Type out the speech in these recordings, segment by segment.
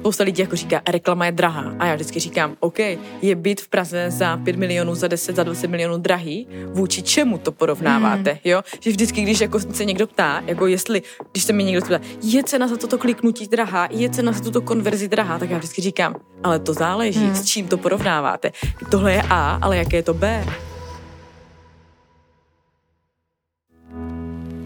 spousta lidí jako říká, reklama je drahá. A já vždycky říkám, OK, je byt v Praze za 5 milionů, za 10, za 20 milionů drahý, vůči čemu to porovnáváte, mm. jo? Že vždycky, když jako se někdo ptá, jako jestli, když se mi někdo ptá, je cena za toto kliknutí drahá, je cena za tuto konverzi drahá, tak já vždycky říkám, ale to záleží, mm. s čím to porovnáváte. Tohle je A, ale jaké je to B?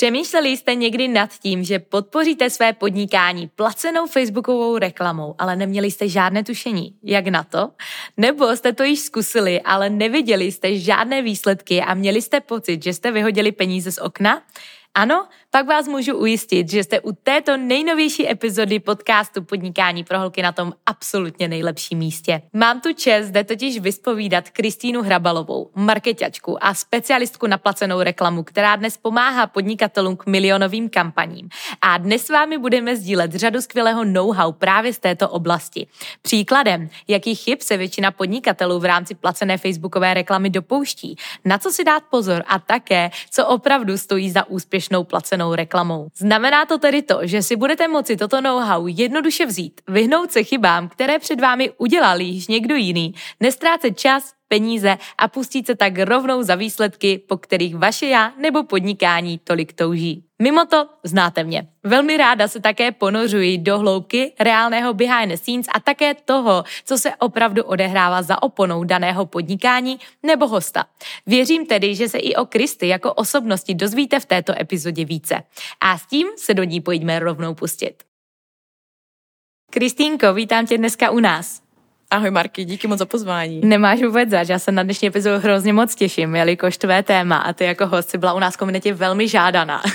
Přemýšleli jste někdy nad tím, že podpoříte své podnikání placenou facebookovou reklamou, ale neměli jste žádné tušení, jak na to? Nebo jste to již zkusili, ale neviděli jste žádné výsledky a měli jste pocit, že jste vyhodili peníze z okna? Ano, pak vás můžu ujistit, že jste u této nejnovější epizody podcastu Podnikání pro holky na tom absolutně nejlepším místě. Mám tu čest zde totiž vyspovídat Kristýnu Hrabalovou, marketačku a specialistku na placenou reklamu, která dnes pomáhá podnikatelům k milionovým kampaním. A dnes s vámi budeme sdílet řadu skvělého know-how právě z této oblasti. Příkladem, jakých chyb se většina podnikatelů v rámci placené facebookové reklamy dopouští, na co si dát pozor a také, co opravdu stojí za úspěšnou placenou placenou reklamou. Znamená to tedy to, že si budete moci toto know-how jednoduše vzít, vyhnout se chybám, které před vámi udělal již někdo jiný, nestrácet čas, peníze a pustit se tak rovnou za výsledky, po kterých vaše já nebo podnikání tolik touží. Mimo to znáte mě. Velmi ráda se také ponořuji do hloubky reálného behind the scenes a také toho, co se opravdu odehrává za oponou daného podnikání nebo hosta. Věřím tedy, že se i o Kristy jako osobnosti dozvíte v této epizodě více. A s tím se do ní pojďme rovnou pustit. Kristýnko, vítám tě dneska u nás. Ahoj Marky, díky moc za pozvání. Nemáš vůbec zač, já se na dnešní epizodu hrozně moc těším, jelikož tvé téma a ty jako host si byla u nás v komunitě velmi žádaná.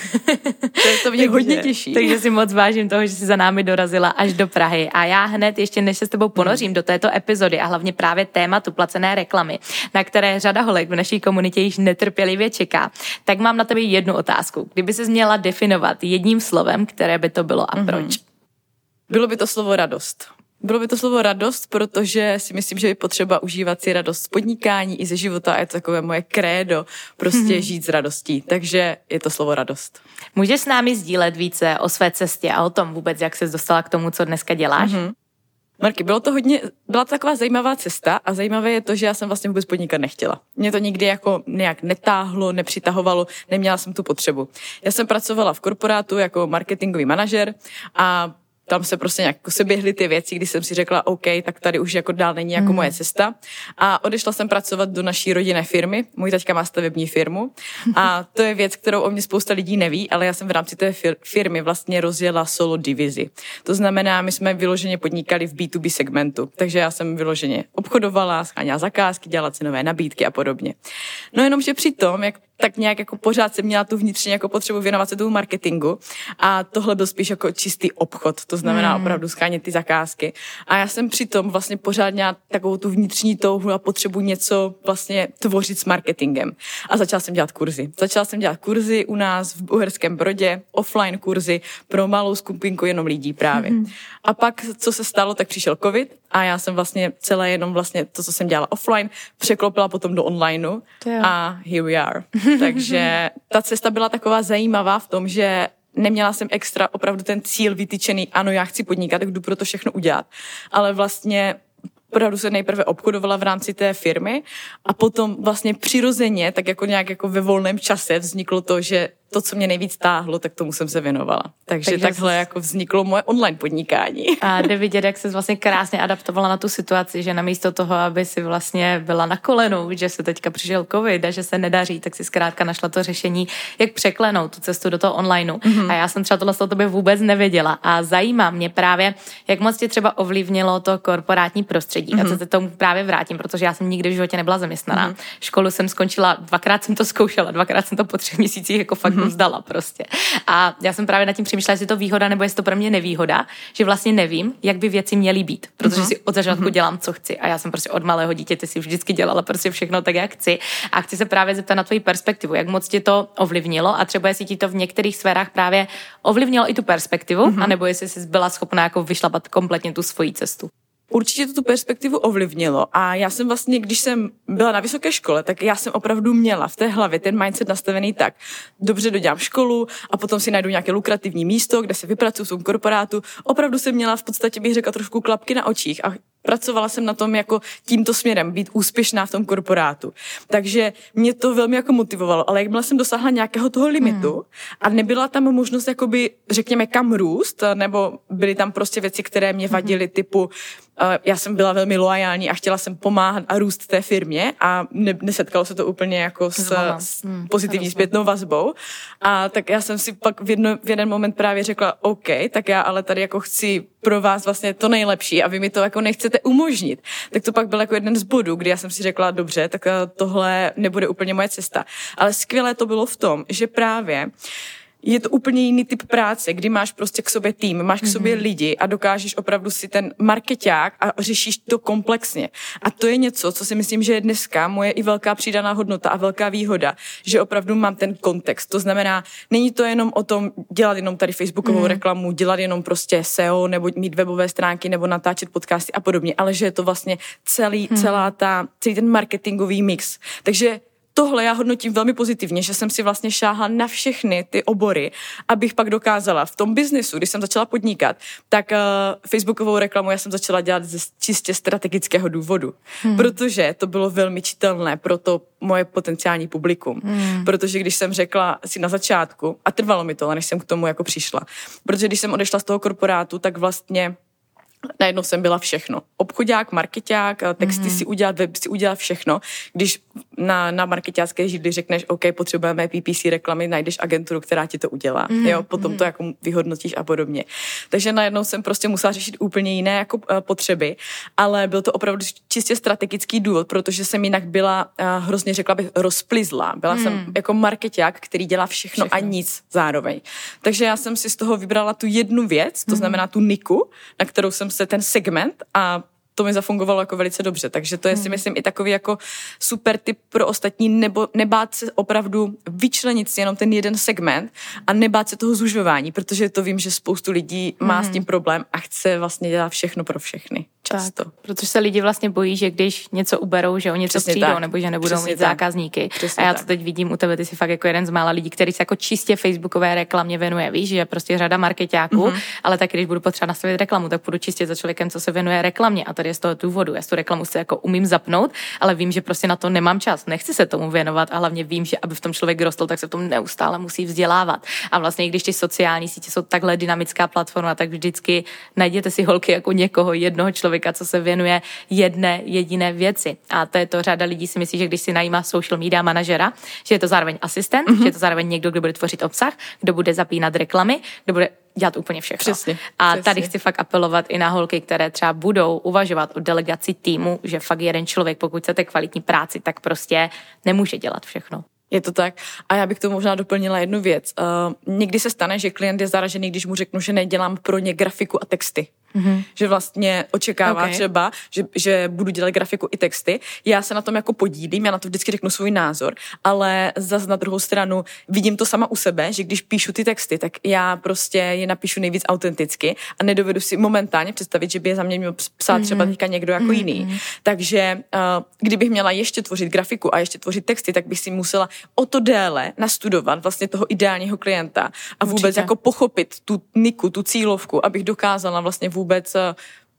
To, je to mě hodně těší. Takže si moc vážím toho, že jsi za námi dorazila až do Prahy. A já hned ještě než se s tebou ponořím do této epizody a hlavně právě tématu placené reklamy, na které řada holek v naší komunitě již netrpělivě čeká, tak mám na tebe jednu otázku. Kdyby se měla definovat jedním slovem, které by to bylo a mhm. proč? Mm-hmm. Bylo by to slovo radost. Bylo by to slovo radost, protože si myslím, že je potřeba užívat si radost z podnikání i ze života a je to takové moje krédo, prostě mm-hmm. žít s radostí. Takže je to slovo radost. Můžeš s námi sdílet více o své cestě a o tom vůbec, jak se dostala k tomu, co dneska děláš? Mm-hmm. Marky, bylo to hodně, byla to taková zajímavá cesta a zajímavé je to, že já jsem vlastně vůbec podnikat nechtěla. Mě to nikdy jako nějak netáhlo, nepřitahovalo, neměla jsem tu potřebu. Já jsem pracovala v korporátu jako marketingový manažer a tam se prostě nějak se běhly ty věci, kdy jsem si řekla, OK, tak tady už jako dál není jako mm. moje cesta. A odešla jsem pracovat do naší rodinné firmy. Můj taťka má stavební firmu. A to je věc, kterou o mě spousta lidí neví, ale já jsem v rámci té firmy vlastně rozjela solo divizi. To znamená, my jsme vyloženě podnikali v B2B segmentu. Takže já jsem vyloženě obchodovala, scháněla zakázky, dělala cenové nabídky a podobně. No jenom, že při tom, jak tak nějak jako pořád jsem měla tu vnitřní jako potřebu věnovat se tomu marketingu a tohle byl spíš jako čistý obchod, to znamená hmm. opravdu schánět ty zakázky. A já jsem přitom vlastně pořád měla takovou tu vnitřní touhu a potřebu něco vlastně tvořit s marketingem. A začala jsem dělat kurzy. Začala jsem dělat kurzy u nás v Uherském Brodě, offline kurzy pro malou skupinku jenom lidí právě. Hmm. A pak, co se stalo, tak přišel covid a já jsem vlastně celé jenom vlastně to, co jsem dělala offline, překlopila potom do onlineu a here we are. Takže ta cesta byla taková zajímavá v tom, že neměla jsem extra opravdu ten cíl vytyčený, ano, já chci podnikat, tak jdu pro to všechno udělat. Ale vlastně opravdu se nejprve obchodovala v rámci té firmy a potom vlastně přirozeně, tak jako nějak jako ve volném čase vzniklo to, že to, co mě nejvíc táhlo, tak tomu jsem se věnovala. Takže, Takže takhle jsi... jako vzniklo moje online podnikání. A jde vidět, jak se vlastně krásně adaptovala na tu situaci, že namísto toho, aby si vlastně byla na kolenu, že se teďka přišel covid a že se nedaří, tak si zkrátka našla to řešení, jak překlenout tu cestu do toho onlineu. Mm-hmm. A já jsem třeba tohle o tobě vůbec nevěděla. A zajímá mě právě, jak moc tě třeba ovlivnilo to korporátní prostředí. Mm-hmm. A co mhm. se tomu právě vrátím, protože já jsem nikdy v životě nebyla zaměstnaná. Mm-hmm. Školu jsem skončila, dvakrát jsem to zkoušela, dvakrát jsem to po třech měsících jako fakt mm-hmm. Vzdala prostě. A já jsem právě nad tím přemýšlela, jestli je to výhoda nebo jestli to pro mě nevýhoda, že vlastně nevím, jak by věci měly být, protože mm-hmm. si od začátku mm-hmm. dělám, co chci. A já jsem prostě od malého dítěte si vždycky dělala prostě všechno tak, jak chci. A chci se právě zeptat na tvoji perspektivu, jak moc ti to ovlivnilo a třeba jestli ti to v některých sférách právě ovlivnilo i tu perspektivu, mm-hmm. anebo jestli jsi byla schopná jako vyšlapat kompletně tu svoji cestu. Určitě to tu perspektivu ovlivnilo a já jsem vlastně, když jsem byla na vysoké škole, tak já jsem opravdu měla v té hlavě ten mindset nastavený tak, dobře dodělám školu a potom si najdu nějaké lukrativní místo, kde se vypracuju v korporátu. Opravdu jsem měla v podstatě, bych řekla, trošku klapky na očích a pracovala jsem na tom jako tímto směrem, být úspěšná v tom korporátu. Takže mě to velmi jako motivovalo, ale jakmile jsem dosáhla nějakého toho limitu hmm. a nebyla tam možnost jakoby, řekněme, kam růst, nebo byly tam prostě věci, které mě vadily, hmm. typu já jsem byla velmi loajální a chtěla jsem pomáhat a růst té firmě a ne, nesetkalo se to úplně jako s, s hmm, pozitivní zpětnou vazbou. A tak já jsem si pak v, jedno, v jeden moment právě řekla, OK, tak já ale tady jako chci pro vás vlastně to nejlepší a vy mi to jako nechcete umožnit. Tak to pak byl jako jeden z bodů, kdy já jsem si řekla, dobře, tak tohle nebude úplně moje cesta. Ale skvělé to bylo v tom, že právě je to úplně jiný typ práce, kdy máš prostě k sobě tým, máš k sobě mm-hmm. lidi a dokážeš opravdu si ten marketák a řešíš to komplexně. A to je něco, co si myslím, že je dneska moje i velká přidaná hodnota a velká výhoda, že opravdu mám ten kontext. To znamená, není to jenom o tom dělat jenom tady facebookovou mm. reklamu, dělat jenom prostě SEO nebo mít webové stránky nebo natáčet podcasty a podobně, ale že je to vlastně celý, mm. celá ta, celý ten marketingový mix. Takže tohle já hodnotím velmi pozitivně, že jsem si vlastně šáhla na všechny ty obory, abych pak dokázala v tom biznesu, když jsem začala podnikat, tak uh, facebookovou reklamu já jsem začala dělat ze čistě strategického důvodu, hmm. protože to bylo velmi čitelné pro to moje potenciální publikum. Hmm. Protože když jsem řekla si na začátku, a trvalo mi to, než jsem k tomu jako přišla, protože když jsem odešla z toho korporátu, tak vlastně najednou jsem byla všechno. Obchodák, marketák, texty mm-hmm. si udělat, web si udělat všechno. Když na, na marketácké židli řekneš, OK, potřebujeme PPC reklamy, najdeš agenturu, která ti to udělá. Mm-hmm. Jo, potom mm-hmm. to jako vyhodnotíš a podobně. Takže najednou jsem prostě musela řešit úplně jiné jako uh, potřeby, ale byl to opravdu čistě strategický důvod, protože jsem jinak byla, uh, hrozně řekla bych, rozplizla. Byla mm. jsem jako marketák, který dělá všechno, všechno a nic zároveň. Takže já jsem si z toho vybrala tu jednu věc, to mm. znamená tu niku, na kterou jsem se ten segment a to mi zafungovalo jako velice dobře. Takže to je si hmm. myslím i takový jako super tip pro ostatní, nebo nebát se opravdu vyčlenit si jenom ten jeden segment a nebát se toho zužování, protože to vím, že spoustu lidí má s hmm. tím problém a chce vlastně dělat všechno pro všechny. Často. Tak, protože se lidi vlastně bojí, že když něco uberou, že oni něco Přesně přijdou, tak. nebo že nebudou Přesně mít tak. zákazníky. Přesně a já to tak. teď vidím u tebe, ty jsi fakt jako jeden z mála lidí, který se jako čistě facebookové reklamě věnuje. Víš, že je prostě řada marketáků, mm-hmm. ale tak když budu potřeba nastavit reklamu, tak budu čistě za člověkem, co se věnuje reklamě. A tady je z toho důvodu. Já tu reklamu si jako umím zapnout, ale vím, že prostě na to nemám čas. Nechci se tomu věnovat a hlavně vím, že aby v tom člověk rostl, tak se v tom neustále musí vzdělávat. A vlastně, když ty sociální sítě jsou takhle dynamická platforma, tak vždycky najděte si holky jako někoho, jednoho člověka, co se věnuje jedné jediné věci. A to je to, řada lidí si myslí, že když si najímá social media manažera, že je to zároveň asistent, mm-hmm. že je to zároveň někdo, kdo bude tvořit obsah, kdo bude zapínat reklamy, kdo bude dělat úplně všechno. Přesně, a přesně. tady chci fakt apelovat i na holky, které třeba budou uvažovat o delegaci týmu, že fakt jeden člověk, pokud chcete kvalitní práci, tak prostě nemůže dělat všechno. Je to tak. A já bych to možná doplnila jednu věc. Uh, někdy se stane, že klient je zaražený, když mu řeknu, že nedělám pro ně grafiku a texty. Mm-hmm. Že vlastně očekává okay. třeba, že, že budu dělat grafiku i texty. Já se na tom jako podílím, já na to vždycky řeknu svůj názor, ale zase na druhou stranu vidím to sama u sebe, že když píšu ty texty, tak já prostě je napíšu nejvíc autenticky a nedovedu si momentálně představit, že by je za mě měl psát třeba mhm. teďka někdo jako mm-hmm. jiný. Takže uh, kdybych měla ještě tvořit grafiku a ještě tvořit texty, tak bych si musela o to déle nastudovat vlastně toho ideálního klienta a vůbec Určitě. jako pochopit tu niku, tu cílovku, abych dokázala vlastně vůbec eh,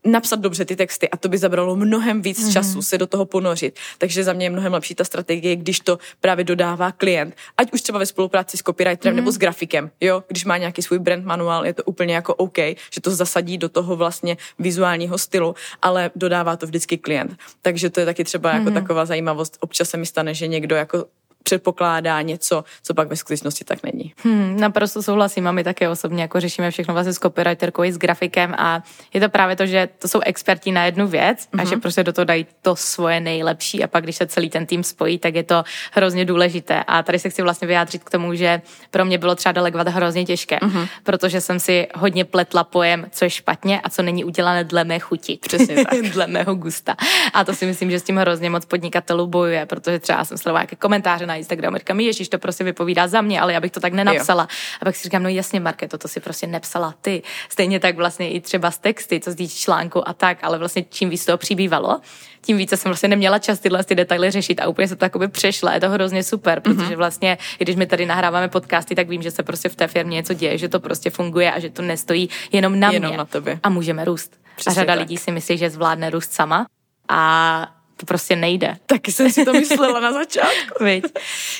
napsat dobře ty texty a to by zabralo mnohem víc mm-hmm. času se do toho ponořit. Takže za mě je mnohem lepší ta strategie, když to právě dodává klient, ať už třeba ve spolupráci s copywriterem mm-hmm. nebo s grafikem, jo, když má nějaký svůj brand manuál, je to úplně jako OK, že to zasadí do toho vlastně vizuálního stylu, ale dodává to vždycky klient. Takže to je taky třeba mm-hmm. jako mhm. taková zajímavost. Občas se mi stane, že někdo jako předpokládá něco, co pak ve skutečnosti tak není. Hmm, naprosto souhlasím a my také osobně jako řešíme všechno vlastně s copywriterkou i s grafikem a je to právě to, že to jsou experti na jednu věc mm-hmm. a že mhm. prostě do toho dají to svoje nejlepší a pak když se celý ten tým spojí, tak je to hrozně důležité. A tady se chci vlastně vyjádřit k tomu, že pro mě bylo třeba delegovat hrozně těžké, mm-hmm. protože jsem si hodně pletla pojem, co je špatně a co není udělané dle mé chuti. Přesně tak. dle mého gusta. A to si myslím, že s tím hrozně moc podnikatelů bojuje, protože třeba jsem sledovala jaké komentáře na Instagramu. Říkám, ježiš, to prostě vypovídá za mě, ale já bych to tak nenapsala. Jo. A pak si říkám, no jasně, Marke, to si prostě nepsala ty. Stejně tak vlastně i třeba z texty, co z článku a tak, ale vlastně čím víc toho přibývalo, tím více jsem vlastně neměla čas tyhle ty detaily řešit a úplně se to takoby přešla. Je to hrozně super, protože mm-hmm. vlastně, když my tady nahráváme podcasty, tak vím, že se prostě v té firmě něco děje, že to prostě funguje a že to nestojí jenom na jenom mě. Na tobě. A můžeme růst. Přesně a řada tak. lidí si myslí, že zvládne růst sama. A to prostě nejde. Taky jsem si to myslela na začátku. Víš?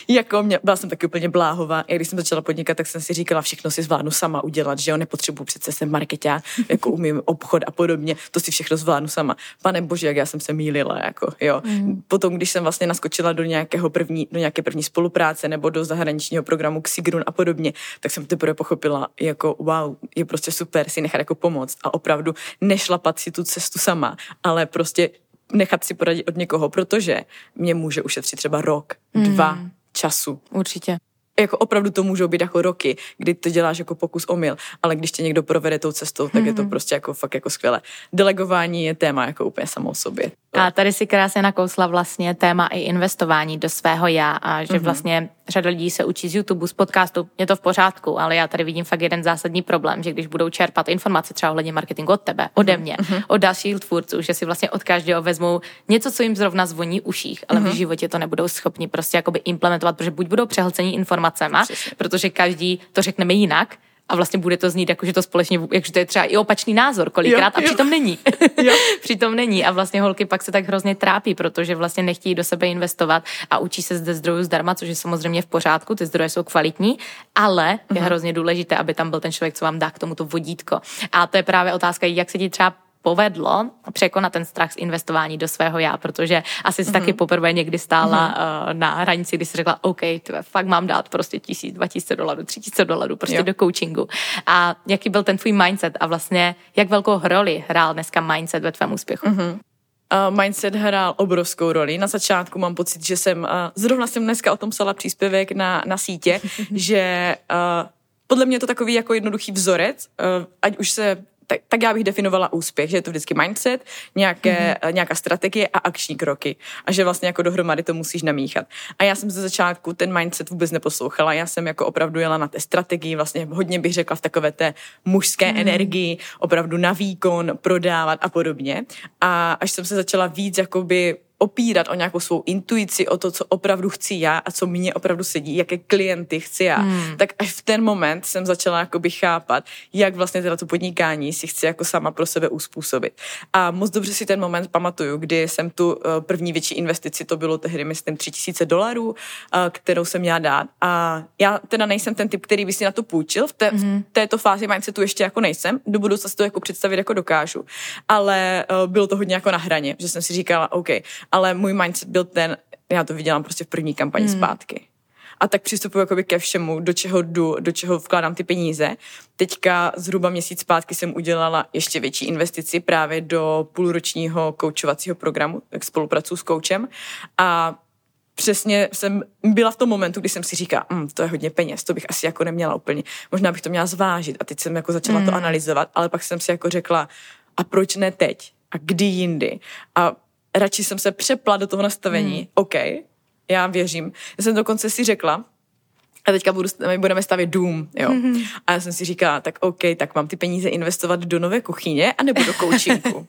jako mě, byla jsem taky úplně bláhová. I když jsem začala podnikat, tak jsem si říkala, všechno si zvládnu sama udělat, že jo, nepotřebuji přece jsem marketá, jako umím obchod a podobně, to si všechno zvládnu sama. Pane bože, jak já jsem se mýlila, jako jo. Mm. Potom, když jsem vlastně naskočila do nějakého první, do nějaké první spolupráce nebo do zahraničního programu Xigrun a podobně, tak jsem teprve pochopila, jako wow, je prostě super si nechat jako pomoct a opravdu nešlapat si tu cestu sama, ale prostě nechat si poradit od někoho, protože mě může ušetřit třeba rok, mm. dva času. Určitě jako opravdu to můžou být jako roky, kdy to děláš jako pokus omyl, ale když tě někdo provede tou cestou, tak mm-hmm. je to mhm. prostě jako fakt jako skvělé. Delegování je téma jako úplně samo sobě. A tady si krásně nakousla vlastně téma i investování do svého já a že mm-hmm. vlastně řada lidí se učí z YouTube, z podcastu, je to v pořádku, ale já tady vidím fakt jeden zásadní problém, že když budou čerpat informace třeba ohledně marketingu od tebe, ode mhm. mě, mm-hmm. od dalších tvůrců, že si vlastně od každého vezmou něco, co jim zrovna zvoní uších, ale mm-hmm. v mhm. životě to nebudou schopni prostě jakoby implementovat, protože buď budou přehlcení informacemi, protože každý to řekneme jinak, a vlastně bude to znít jako, že to společně, jakože to je třeba i opačný názor kolikrát jo, jo. a přitom není. přitom není a vlastně holky pak se tak hrozně trápí, protože vlastně nechtějí do sebe investovat a učí se zde zdrojů zdarma, což je samozřejmě v pořádku, ty zdroje jsou kvalitní, ale je uh-huh. hrozně důležité, aby tam byl ten člověk, co vám dá k tomuto vodítko. A to je právě otázka, jak se ti třeba povedlo překonat ten strach z investování do svého já, protože asi jsi mm-hmm. taky poprvé někdy stála mm-hmm. uh, na hranici, kdy jsi řekla, OK, tve, fakt mám dát prostě tisíc, dva tisíce dolarů, tři tisíce dolarů prostě jo. do coachingu. A jaký byl ten tvůj mindset a vlastně jak velkou roli hrál dneska mindset ve tvém úspěchu? Mm-hmm. Uh, mindset hrál obrovskou roli. Na začátku mám pocit, že jsem, uh, zrovna jsem dneska o tom psala příspěvek na, na sítě, že uh, podle mě je to takový jako jednoduchý vzorec, uh, ať už se tak, tak já bych definovala úspěch, že je to vždycky mindset, nějaké, mm-hmm. nějaká strategie a akční kroky. A že vlastně jako dohromady to musíš namíchat. A já jsem ze začátku ten mindset vůbec neposlouchala. Já jsem jako opravdu jela na té strategii, vlastně hodně bych řekla v takové té mužské mm-hmm. energii, opravdu na výkon, prodávat a podobně. A až jsem se začala víc jakoby opírat o nějakou svou intuici, o to, co opravdu chci já a co mě opravdu sedí, jaké klienty chci já, hmm. tak až v ten moment jsem začala jakoby chápat, jak vlastně teda to podnikání si chci jako sama pro sebe uspůsobit. A moc dobře si ten moment pamatuju, kdy jsem tu eh, první větší investici, to bylo tehdy, myslím, 3000 dolarů, eh, kterou jsem měla dát. A já teda nejsem ten typ, který by si na to půjčil, v té, hmm. v této fázi mindsetu ještě jako nejsem, do budoucna si to jako představit jako dokážu. Ale uh, bylo to hodně jako na hraně, že jsem si říkala, OK, ale můj mindset byl ten, já to viděla prostě v první kampani hmm. zpátky. A tak přistupuji jakoby ke všemu, do čeho jdu, do čeho vkládám ty peníze. Teďka zhruba měsíc zpátky jsem udělala ještě větší investici právě do půlročního koučovacího programu, tak spolupracuji s koučem. A přesně jsem byla v tom momentu, kdy jsem si říkala, mm, to je hodně peněz, to bych asi jako neměla úplně, možná bych to měla zvážit. A teď jsem jako začala mm. to analyzovat, ale pak jsem si jako řekla, a proč ne teď a kdy jindy. A radši jsem se přepla do toho nastavení, hmm. OK, já věřím. Já jsem dokonce si řekla, a teďka budu, my budeme stavět dům, jo. Mm-hmm. A já jsem si říkala, tak OK, tak mám ty peníze investovat do nové kuchyně, anebo do coachingu.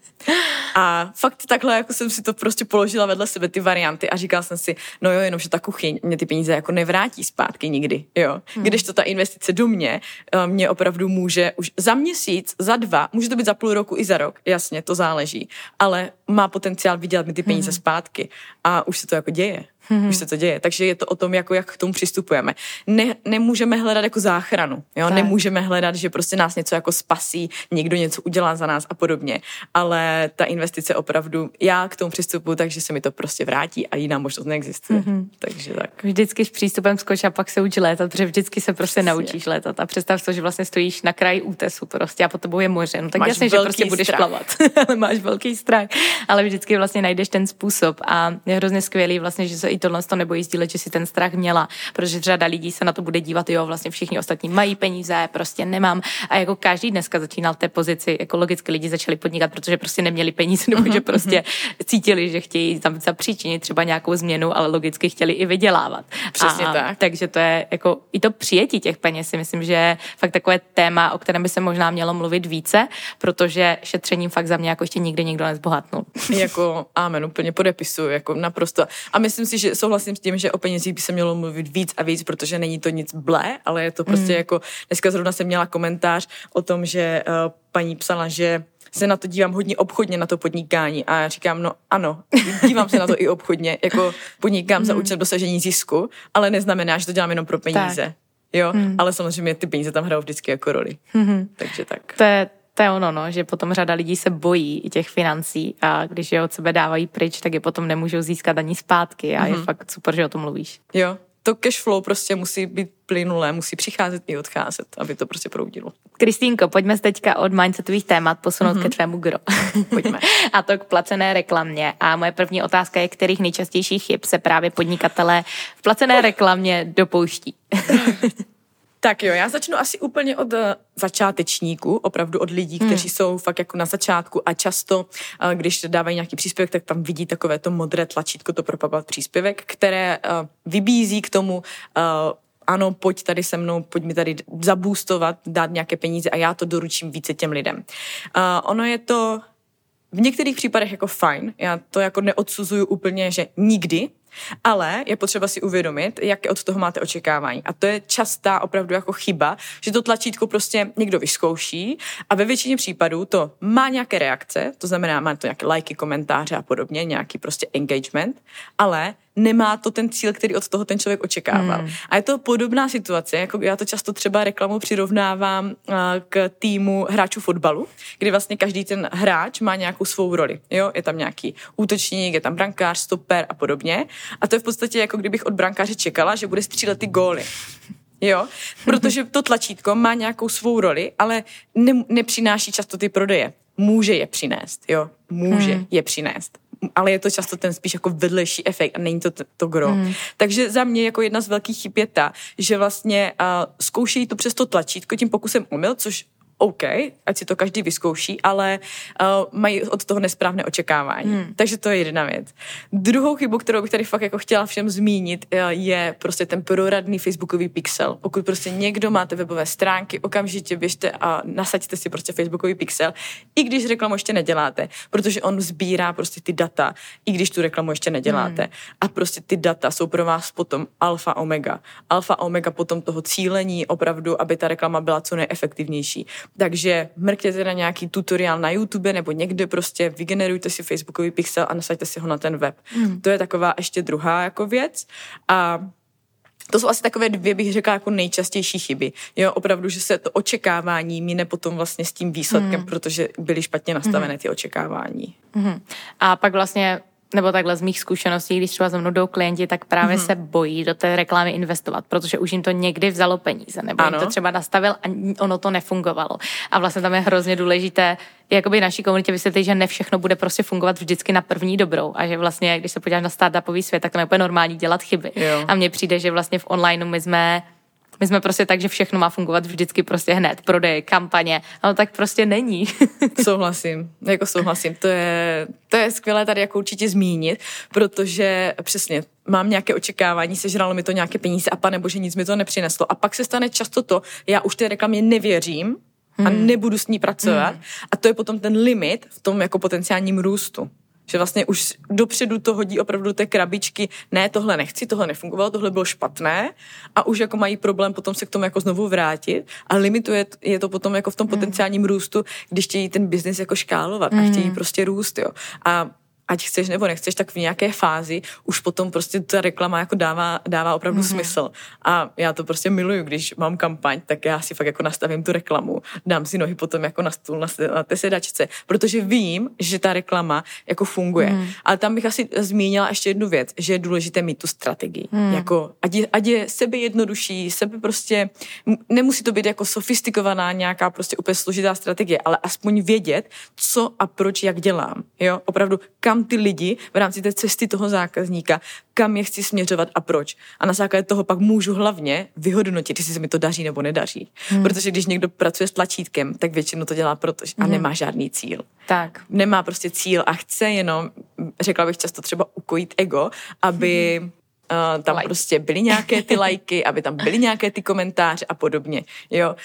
a fakt takhle jako jsem si to prostě položila vedle sebe ty varianty a říkala jsem si, no jo, jenom že ta kuchyň mě ty peníze jako nevrátí zpátky nikdy, jo. Mm. Když to ta investice do mě, eh, mě opravdu může už za měsíc, za dva, může to být za půl roku i za rok, jasně, to záleží, ale má potenciál vydělat mi ty peníze mm. zpátky a už se to jako děje. Mm-hmm. Už se to děje. Takže je to o tom, jako jak k tomu přistupujeme. Ne, nemůžeme hledat jako záchranu. Jo? Nemůžeme hledat, že prostě nás něco jako spasí, někdo něco udělá za nás a podobně. Ale ta investice opravdu, já k tomu přistupuji, takže se mi to prostě vrátí a jiná možnost neexistuje. Mm-hmm. Takže tak. Vždycky s přístupem skoč a pak se učí létat, protože vždycky se prostě Přesně. naučíš létat. A představ to, že vlastně stojíš na kraji útesu prostě a po tobou je moře. No tak máš jasně, že prostě strach. budeš plavat. ale máš velký strach. Ale vždycky vlastně najdeš ten způsob. A je hrozně skvělý vlastně, že se i tohle to nebojí sdílet, že si ten strach měla, protože řada lidí se na to bude dívat, jo, vlastně všichni ostatní mají peníze, prostě nemám. A jako každý dneska začínal v té pozici, jako logicky lidi začali podnikat, protože prostě neměli peníze, nebo že mhm, prostě mhm. cítili, že chtějí tam zapříčinit třeba nějakou změnu, ale logicky chtěli i vydělávat. Přesně a, tak. Takže to je jako i to přijetí těch peněz si myslím, že je fakt takové téma, o kterém by se možná mělo mluvit více, protože šetřením fakt za mě jako ještě nikdy nikdo nezbohatnul. Jako amen, úplně podepisuju, jako naprosto. A myslím si, že souhlasím s tím, že o penězích by se mělo mluvit víc a víc, protože není to nic blé, ale je to prostě mm. jako, dneska zrovna jsem měla komentář o tom, že uh, paní psala, že se na to dívám hodně obchodně, na to podnikání. A já říkám, no ano, dívám se na to i obchodně, jako podnikám mm. za účelem dosažení zisku, ale neznamená, že to dělám jenom pro peníze. Tak. Jo, mm. ale samozřejmě ty peníze tam hrajou vždycky jako roli. Mm-hmm. Takže tak. To je, to je ono, no, že potom řada lidí se bojí i těch financí a když je od sebe dávají pryč, tak je potom nemůžou získat ani zpátky a mm-hmm. je mhm. fakt super, že o tom mluvíš. Jo, to cash flow prostě musí být plynulé, musí přicházet i odcházet, aby to prostě proudilo. Kristýnko, pojďme se teďka od mindsetových témat posunout mm-hmm. ke tvému gro. Pojďme. a to k placené reklamě. A moje první otázka je, kterých nejčastějších chyb se právě podnikatelé v placené reklamě dopouští. Tak jo, já začnu asi úplně od eh, začátečníků, opravdu od lidí, hmm. kteří jsou fakt jako na začátku a často, eh, když dávají nějaký příspěvek, tak tam vidí takové to modré tlačítko, to propagovat příspěvek, které eh, vybízí k tomu ano, pojď tady se mnou, pojď mi tady zabůstovat, dát nějaké peníze a já to doručím více těm lidem. Uh, ono je to v některých případech jako fajn, já to jako neodsuzuju úplně, že nikdy, ale je potřeba si uvědomit, jaké od toho máte očekávání. A to je častá opravdu jako chyba, že to tlačítko prostě někdo vyzkouší a ve většině případů to má nějaké reakce, to znamená, má to nějaké lajky, komentáře a podobně, nějaký prostě engagement, ale nemá to ten cíl, který od toho ten člověk očekával. Hmm. A je to podobná situace, jako já to často třeba reklamu přirovnávám k týmu hráčů fotbalu, kdy vlastně každý ten hráč má nějakou svou roli. Jo? Je tam nějaký útočník, je tam brankář, stoper a podobně. A to je v podstatě jako kdybych od brankáře čekala, že bude střílet ty góly. Jo, protože to tlačítko má nějakou svou roli, ale ne, nepřináší často ty prodeje. Může je přinést, jo, může hmm. je přinést ale je to často ten spíš jako vedlejší efekt a není to to, to gro. Hmm. Takže za mě jako jedna z velkých chyb je ta, že vlastně uh, zkoušejí to přes to tlačítko tím pokusem omyl, což OK, ať si to každý vyzkouší, ale uh, mají od toho nesprávné očekávání. Hmm. Takže to je jedna věc. Druhou chybu, kterou bych tady fakt jako chtěla všem zmínit, uh, je prostě ten proradný facebookový pixel. Pokud prostě někdo máte webové stránky, okamžitě běžte a nasaďte si prostě facebookový pixel, i když reklamu ještě neděláte, protože on sbírá prostě ty data, i když tu reklamu ještě neděláte. Hmm. A prostě ty data jsou pro vás potom alfa omega. Alfa omega potom toho cílení opravdu, aby ta reklama byla co nejefektivnější takže mrkněte na nějaký tutoriál na YouTube nebo někde prostě vygenerujte si facebookový pixel a nasaďte si ho na ten web. Hmm. To je taková ještě druhá jako věc. A to jsou asi takové dvě, bych řekla, jako nejčastější chyby. Jo, opravdu, že se to očekávání mine potom vlastně s tím výsledkem, hmm. protože byly špatně nastavené hmm. ty očekávání. Hmm. A pak vlastně nebo takhle z mých zkušeností, když třeba za mnou jdou klienti, tak právě mm-hmm. se bojí do té reklamy investovat, protože už jim to někdy vzalo peníze, nebo ano. jim to třeba nastavil a ono to nefungovalo. A vlastně tam je hrozně důležité, jakoby naší komunitě vysvětlit, že ne všechno bude prostě fungovat vždycky na první dobrou a že vlastně, když se podíváš na startupový svět, tak to je úplně normální dělat chyby. Jo. A mně přijde, že vlastně v onlineu my jsme My jsme prostě tak, že všechno má fungovat vždycky prostě hned, prodej, kampaně, ale tak prostě není. souhlasím, jako souhlasím. To je, to je skvělé tady jako určitě zmínit, protože přesně mám nějaké očekávání, sežralo mi to nějaké peníze a pane bože, nic mi to nepřineslo. A pak se stane často to, já už té reklamě nevěřím, a hmm. nebudu s ní pracovat. Hmm. A to je potom ten limit v tom jako potenciálním růstu. Že vlastně už dopředu to hodí opravdu té krabičky, ne, tohle nechci, tohle nefungovalo, tohle bylo špatné a už jako mají problém potom se k tomu jako znovu vrátit a limituje je to potom jako v tom hmm. potenciálním růstu, když chtějí ten biznis jako škálovat a chtějí prostě růst, jo. A ať chceš nebo nechceš, tak v nějaké fázi už potom prostě ta reklama jako dává, dává opravdu mm-hmm. smysl. A já to prostě miluju, když mám kampaň, tak já si fakt jako nastavím tu reklamu, dám si nohy potom jako na stůl, na, na té sedačce, protože vím, že ta reklama jako funguje. Mm. Ale tam bych asi zmínila ještě jednu věc, že je důležité mít tu strategii. Mm. Jako, ať, je, ať je sebe jednodušší, sebe prostě, nemusí to být jako sofistikovaná nějaká prostě úplně složitá strategie, ale aspoň vědět, co a proč, jak dělám. Jo, opravdu kam kam ty lidi v rámci té cesty toho zákazníka, kam je chci směřovat a proč. A na základě toho pak můžu hlavně vyhodnotit, jestli se mi to daří nebo nedaří. Hmm. Protože když někdo pracuje s tlačítkem, tak většinou to dělá proto, a hmm. nemá žádný cíl. Tak. Nemá prostě cíl a chce jenom, řekla bych často třeba ukojit ego, aby hmm. Uh, tam like. prostě byly nějaké ty lajky, aby tam byly nějaké ty komentáře a podobně, jo.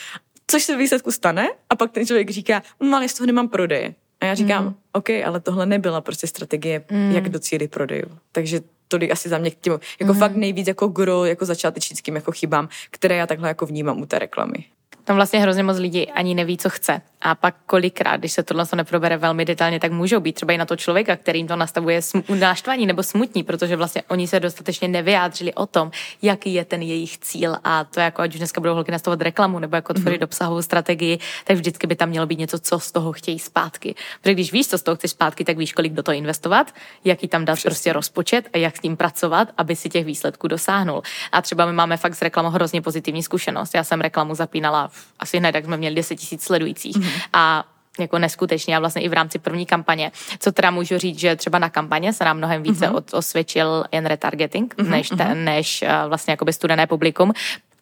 Což se v výsledku stane a pak ten člověk říká, no ale z toho nemám prodeje. A já říkám, mm. OK, ale tohle nebyla prostě strategie, mm. jak docílit prodejů. Takže tolik asi za mě k těm, jako mm. fakt nejvíc jako gro, jako začátečnickým jako chybám, které já takhle jako vnímám u té reklamy. Tam vlastně hrozně moc lidí ani neví, co chce. A pak kolikrát, když se tohle neprobere velmi detailně, tak můžou být třeba i na to člověka, kterým to nastavuje náštvaní nebo smutní, protože vlastně oni se dostatečně nevyjádřili o tom, jaký je ten jejich cíl. A to jako, ať už dneska budou holky nastavovat reklamu nebo jako tvořit mm-hmm. obsahovou strategii, tak vždycky by tam mělo být něco, co z toho chtějí zpátky. Protože když víš, co z toho chceš zpátky, tak víš, kolik do toho investovat, jaký tam dát Přesně. prostě rozpočet a jak s tím pracovat, aby si těch výsledků dosáhnul. A třeba my máme fakt s reklamou hrozně pozitivní zkušenost. Já jsem reklamu zapínala asi hned, jak jsme měli 10 tisíc sledujících. Mm-hmm. A jako neskutečně a vlastně i v rámci první kampaně. Co teda můžu říct, že třeba na kampaně se nám mnohem více mm-hmm. osvědčil jen retargeting, mm-hmm. než, ten, mhm. než uh, vlastně jakoby studené publikum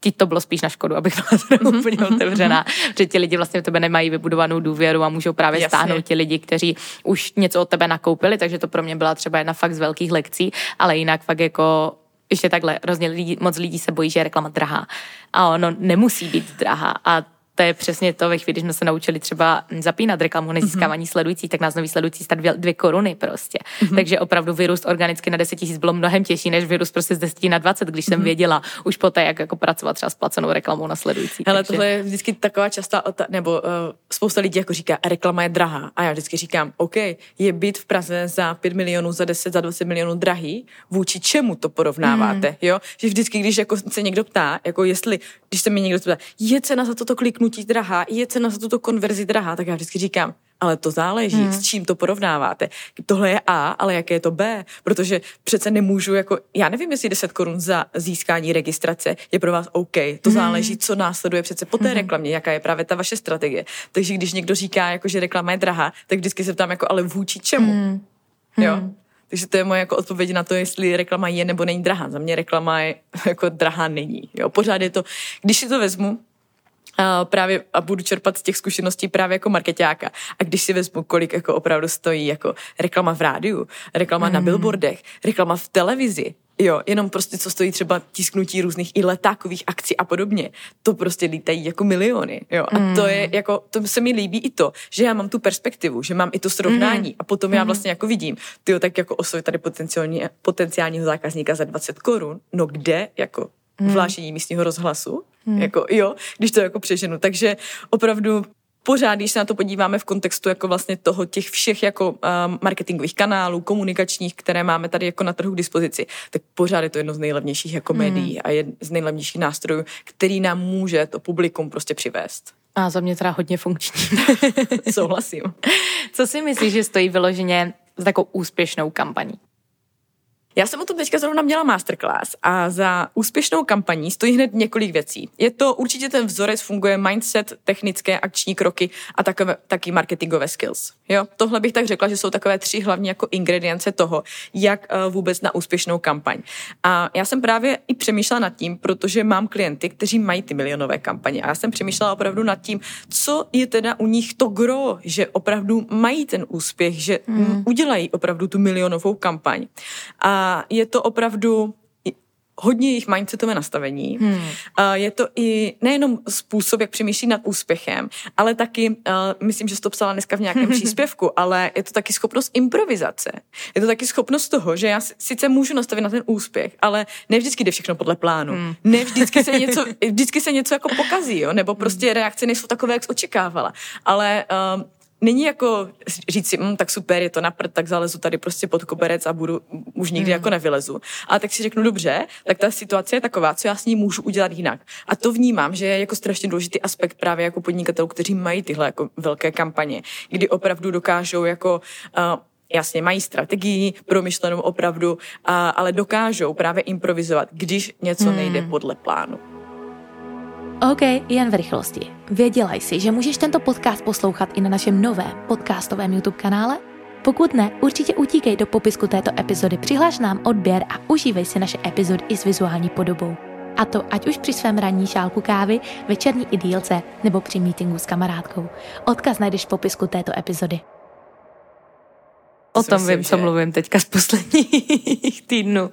ti to bylo spíš na škodu, abych byla teda úplně mhm. otevřená, že ti lidi vlastně v tebe nemají vybudovanou důvěru a můžou právě Jasně. stáhnout ti lidi, kteří už něco od tebe nakoupili, takže to pro mě byla třeba jedna fakt z velkých lekcí, ale jinak fakt jako ještě takhle, hrozně lidí, moc lidí se bojí, že je reklama drahá. A ono nemusí být drahá. A to je přesně to, ve chvíli, když jsme se naučili třeba zapínat reklamu na získávání mm-hmm. sledujících, tak nás nový sledující stát dvě, dvě koruny prostě. Mm-hmm. Takže opravdu vyrůst organicky na 10 tisíc bylo mnohem těžší, než vyrůst prostě z 10 na 20, když mm-hmm. jsem mhm. věděla už poté, jak jako pracovat třeba s placenou reklamou na sledující. Ale takže... tohle je vždycky taková častá, ota- nebo uh, spousta lidí jako říká, reklama je drahá. A já vždycky říkám, OK, je byt v Praze za 5 milionů, za 10, za 20 milionů drahý, vůči čemu to porovnáváte, mm. jo? Že vždycky, když jako se někdo ptá, jako jestli, když se mi někdo ptá, je cena za toto kliknutí kliknutí drahá, je cena za tuto konverzi drahá, tak já vždycky říkám, ale to záleží, hmm. s čím to porovnáváte. Tohle je A, ale jaké je to B? Protože přece nemůžu, jako, já nevím, jestli 10 korun za získání registrace je pro vás OK. To hmm. záleží, co následuje přece po té hmm. reklamě, jaká je právě ta vaše strategie. Takže když někdo říká, jako, že reklama je drahá, tak vždycky se ptám, jako, ale vůči čemu? Hmm. Jo? Hmm. Takže to je moje jako odpověď na to, jestli reklama je nebo není drahá. Za mě reklama je jako drahá není. Jo? Pořád je to, když si to vezmu, právě a budu čerpat z těch zkušeností právě jako marketáka. A když si vezmu, kolik jako opravdu stojí jako reklama v rádiu, reklama mm. na billboardech, reklama v televizi, Jo, jenom prostě co stojí třeba tisknutí různých i letákových akcí a podobně. To prostě lítají jako miliony, jo. A mm. to je jako, to se mi líbí i to, že já mám tu perspektivu, že mám i to srovnání mm. a potom mm. já vlastně jako vidím, ty tak jako osvoj tady potenciální, potenciálního zákazníka za 20 korun, no kde jako. Vlášení místního rozhlasu, Hmm. Jako, jo, když to jako přeženu. Takže opravdu pořád, když se na to podíváme v kontextu jako vlastně toho těch všech jako um, marketingových kanálů, komunikačních, které máme tady jako na trhu k dispozici, tak pořád je to jedno z nejlevnějších jako hmm. médií a jedno z nejlevnějších nástrojů, který nám může to publikum prostě přivést. A za mě teda hodně funkční. Souhlasím. Co si myslíš, že stojí vyloženě za takovou úspěšnou kampaní? Já jsem o tom teďka zrovna měla masterclass a za úspěšnou kampaní stojí hned několik věcí. Je to určitě ten vzorec, funguje mindset, technické akční kroky a takové, taky marketingové skills. Jo, tohle bych tak řekla, že jsou takové tři hlavní jako ingredience toho, jak uh, vůbec na úspěšnou kampaň. A já jsem právě i přemýšlela nad tím, protože mám klienty, kteří mají ty milionové kampaně. A já jsem přemýšlela opravdu nad tím, co je teda u nich to gro, že opravdu mají ten úspěch, že hmm. udělají opravdu tu milionovou kampaň. A je to opravdu hodně jejich mindsetové nastavení. Hmm. Je to i nejenom způsob, jak přemýšlí nad úspěchem, ale taky, myslím, že jsi to psala dneska v nějakém příspěvku, ale je to taky schopnost improvizace. Je to taky schopnost toho, že já sice můžu nastavit na ten úspěch, ale ne vždycky jde všechno podle plánu. Hmm. Ne vždycky se něco, vždycky se něco jako pokazí, jo? nebo prostě reakce nejsou takové, jak očekávala. Ale uh, není jako říct si, mm, tak super, je to na prd, tak zalezu tady prostě pod koberec a budu, už nikdy mm. jako nevylezu. Ale tak si řeknu, dobře, tak ta situace je taková, co já s ní můžu udělat jinak. A to vnímám, že je jako strašně důležitý aspekt právě jako podnikatelů, kteří mají tyhle jako velké kampaně, kdy opravdu dokážou jako uh, jasně mají strategii promyšlenou opravdu, a, ale dokážou právě improvizovat, když něco hmm. nejde podle plánu. OK, jen v rychlosti. Věděla jsi, že můžeš tento podcast poslouchat i na našem novém podcastovém YouTube kanále? Pokud ne, určitě utíkej do popisku této epizody, přihlaš nám odběr a užívej si naše epizody i s vizuální podobou. A to ať už při svém ranní šálku kávy, večerní idílce nebo při meetingu s kamarádkou. Odkaz najdeš v popisku této epizody. O tom myslím, vím, co že... mluvím teďka z posledních týdnů.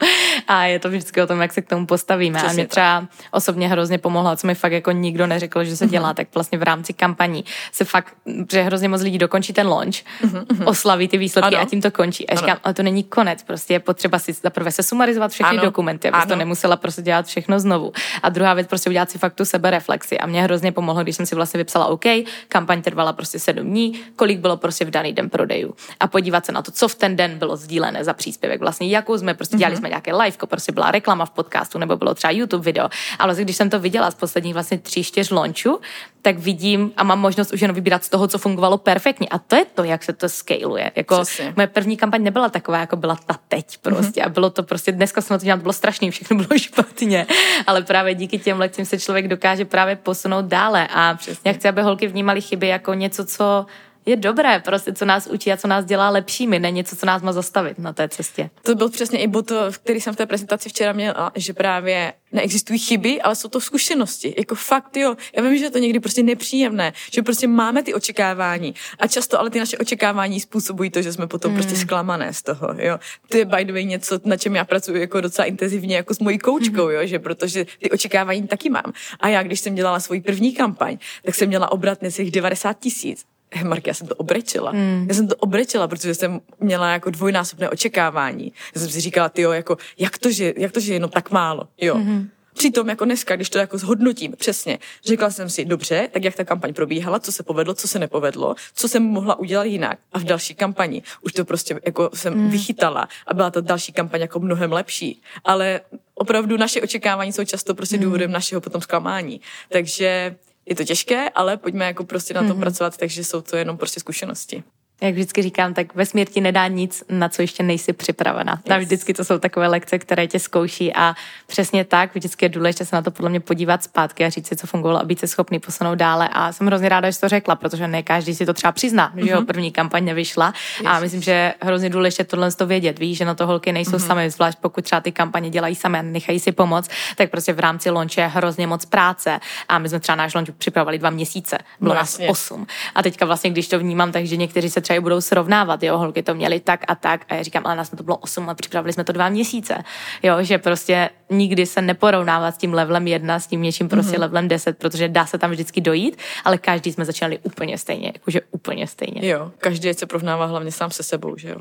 A je to vždycky o tom, jak se k tomu postavíme. Přesně a mě třeba osobně hrozně pomohlo, co mi fakt jako nikdo neřekl, že se mhm. dělá, mm-hmm. tak vlastně v rámci kampaní se fakt, že hrozně moc lidí dokončí ten launch, mm-hmm. oslaví ty výsledky ano. a tím to končí. A říkám, ano. ale to není konec, prostě je potřeba si zaprvé se sumarizovat všechny ano. dokumenty, abys to nemusela prostě dělat všechno znovu. A druhá věc, prostě udělat si fakt tu sebereflexi. A mě hrozně pomohlo, když jsem si vlastně vypsala OK, kampaň trvala prostě sedm dní, kolik bylo prostě v daný den prodejů. A podívat se na to, co v ten den bylo sdílené za příspěvek, vlastně jakou jsme prostě dělali mm-hmm. jsme nějaké live, prostě byla reklama v podcastu nebo bylo třeba YouTube video. A vlastně, když jsem to viděla z posledních vlastně tři, čtyř launchů, tak vidím a mám možnost už jen vybírat z toho, co fungovalo perfektně. A to je to, jak se to scaluje. Jako moje první kampaň nebyla taková, jako byla ta teď prostě. Mm-hmm. A bylo to prostě, dneska jsem to dělala, bylo strašný, všechno bylo špatně. Ale právě díky těm lekcím se člověk dokáže právě posunout dále. A Přesně. já chci, aby holky vnímali chyby jako něco, co je dobré, prostě, co nás učí a co nás dělá lepšími, ne něco, co nás má zastavit na té cestě. To byl přesně i bod, který jsem v té prezentaci včera měla, že právě neexistují chyby, ale jsou to zkušenosti. Jako fakt, jo. Já vím, že je to někdy prostě nepříjemné, že prostě máme ty očekávání a často ale ty naše očekávání způsobují to, že jsme potom prostě hmm. prostě zklamané z toho, jo. To je by the way něco, na čem já pracuji jako docela intenzivně jako s mojí koučkou, hmm. jo, že protože ty očekávání taky mám. A já, když jsem dělala svoji první kampaň, tak jsem měla obrat necelých 90 tisíc. Mark, já jsem to obrečila. Mm. Já jsem to obrečila, protože jsem měla jako dvojnásobné očekávání. Já jsem si říkala, ty jo, jako, jak to, že, jak to, že jenom tak málo, jo. Mm-hmm. Přitom jako dneska, když to jako zhodnotím přesně, řekla jsem si, dobře, tak jak ta kampaň probíhala, co se povedlo, co se nepovedlo, co jsem mohla udělat jinak. A v další kampani už to prostě jako jsem mm. vychytala a byla ta další kampaň jako mnohem lepší. Ale opravdu naše očekávání jsou často prostě mm. důvodem našeho potom zklamání. Takže je to těžké, ale pojďme jako prostě na tom mm-hmm. pracovat, takže jsou to jenom prostě zkušenosti. Jak vždycky říkám, tak ve smrti nedá nic, na co ještě nejsi připravena. Yes. Tam vždycky to jsou takové lekce, které tě zkouší a přesně tak, vždycky je důležité se na to podle mě podívat zpátky a říct si, co fungovalo a být se schopný posunout dále. A jsem hrozně ráda, že jsi to řekla, protože ne každý si to třeba přizná, mm-hmm. že jo, mhm. první kampaň nevyšla. Yes. A myslím, že je hrozně důležité tohle to vědět. Víš, že na to holky nejsou mm-hmm. sami, zvlášť pokud třeba ty kampaně dělají sami a nechají si pomoct, tak prostě v rámci lonče je hrozně moc práce. A my jsme třeba náš lonč připravovali dva měsíce, bylo no, nás osm. A teďka vlastně, když to vnímám, takže někteří se třeba budou srovnávat, jo, holky to měly tak a tak a já říkám, ale nás to bylo 8 a připravili jsme to dva měsíce, jo, že prostě nikdy se neporovnávat s tím levelem jedna, s tím něčím prostě mm-hmm. levelem 10, protože dá se tam vždycky dojít, ale každý jsme začínali úplně stejně, jakože úplně stejně. Jo, každý se porovnává hlavně sám se sebou, že jo.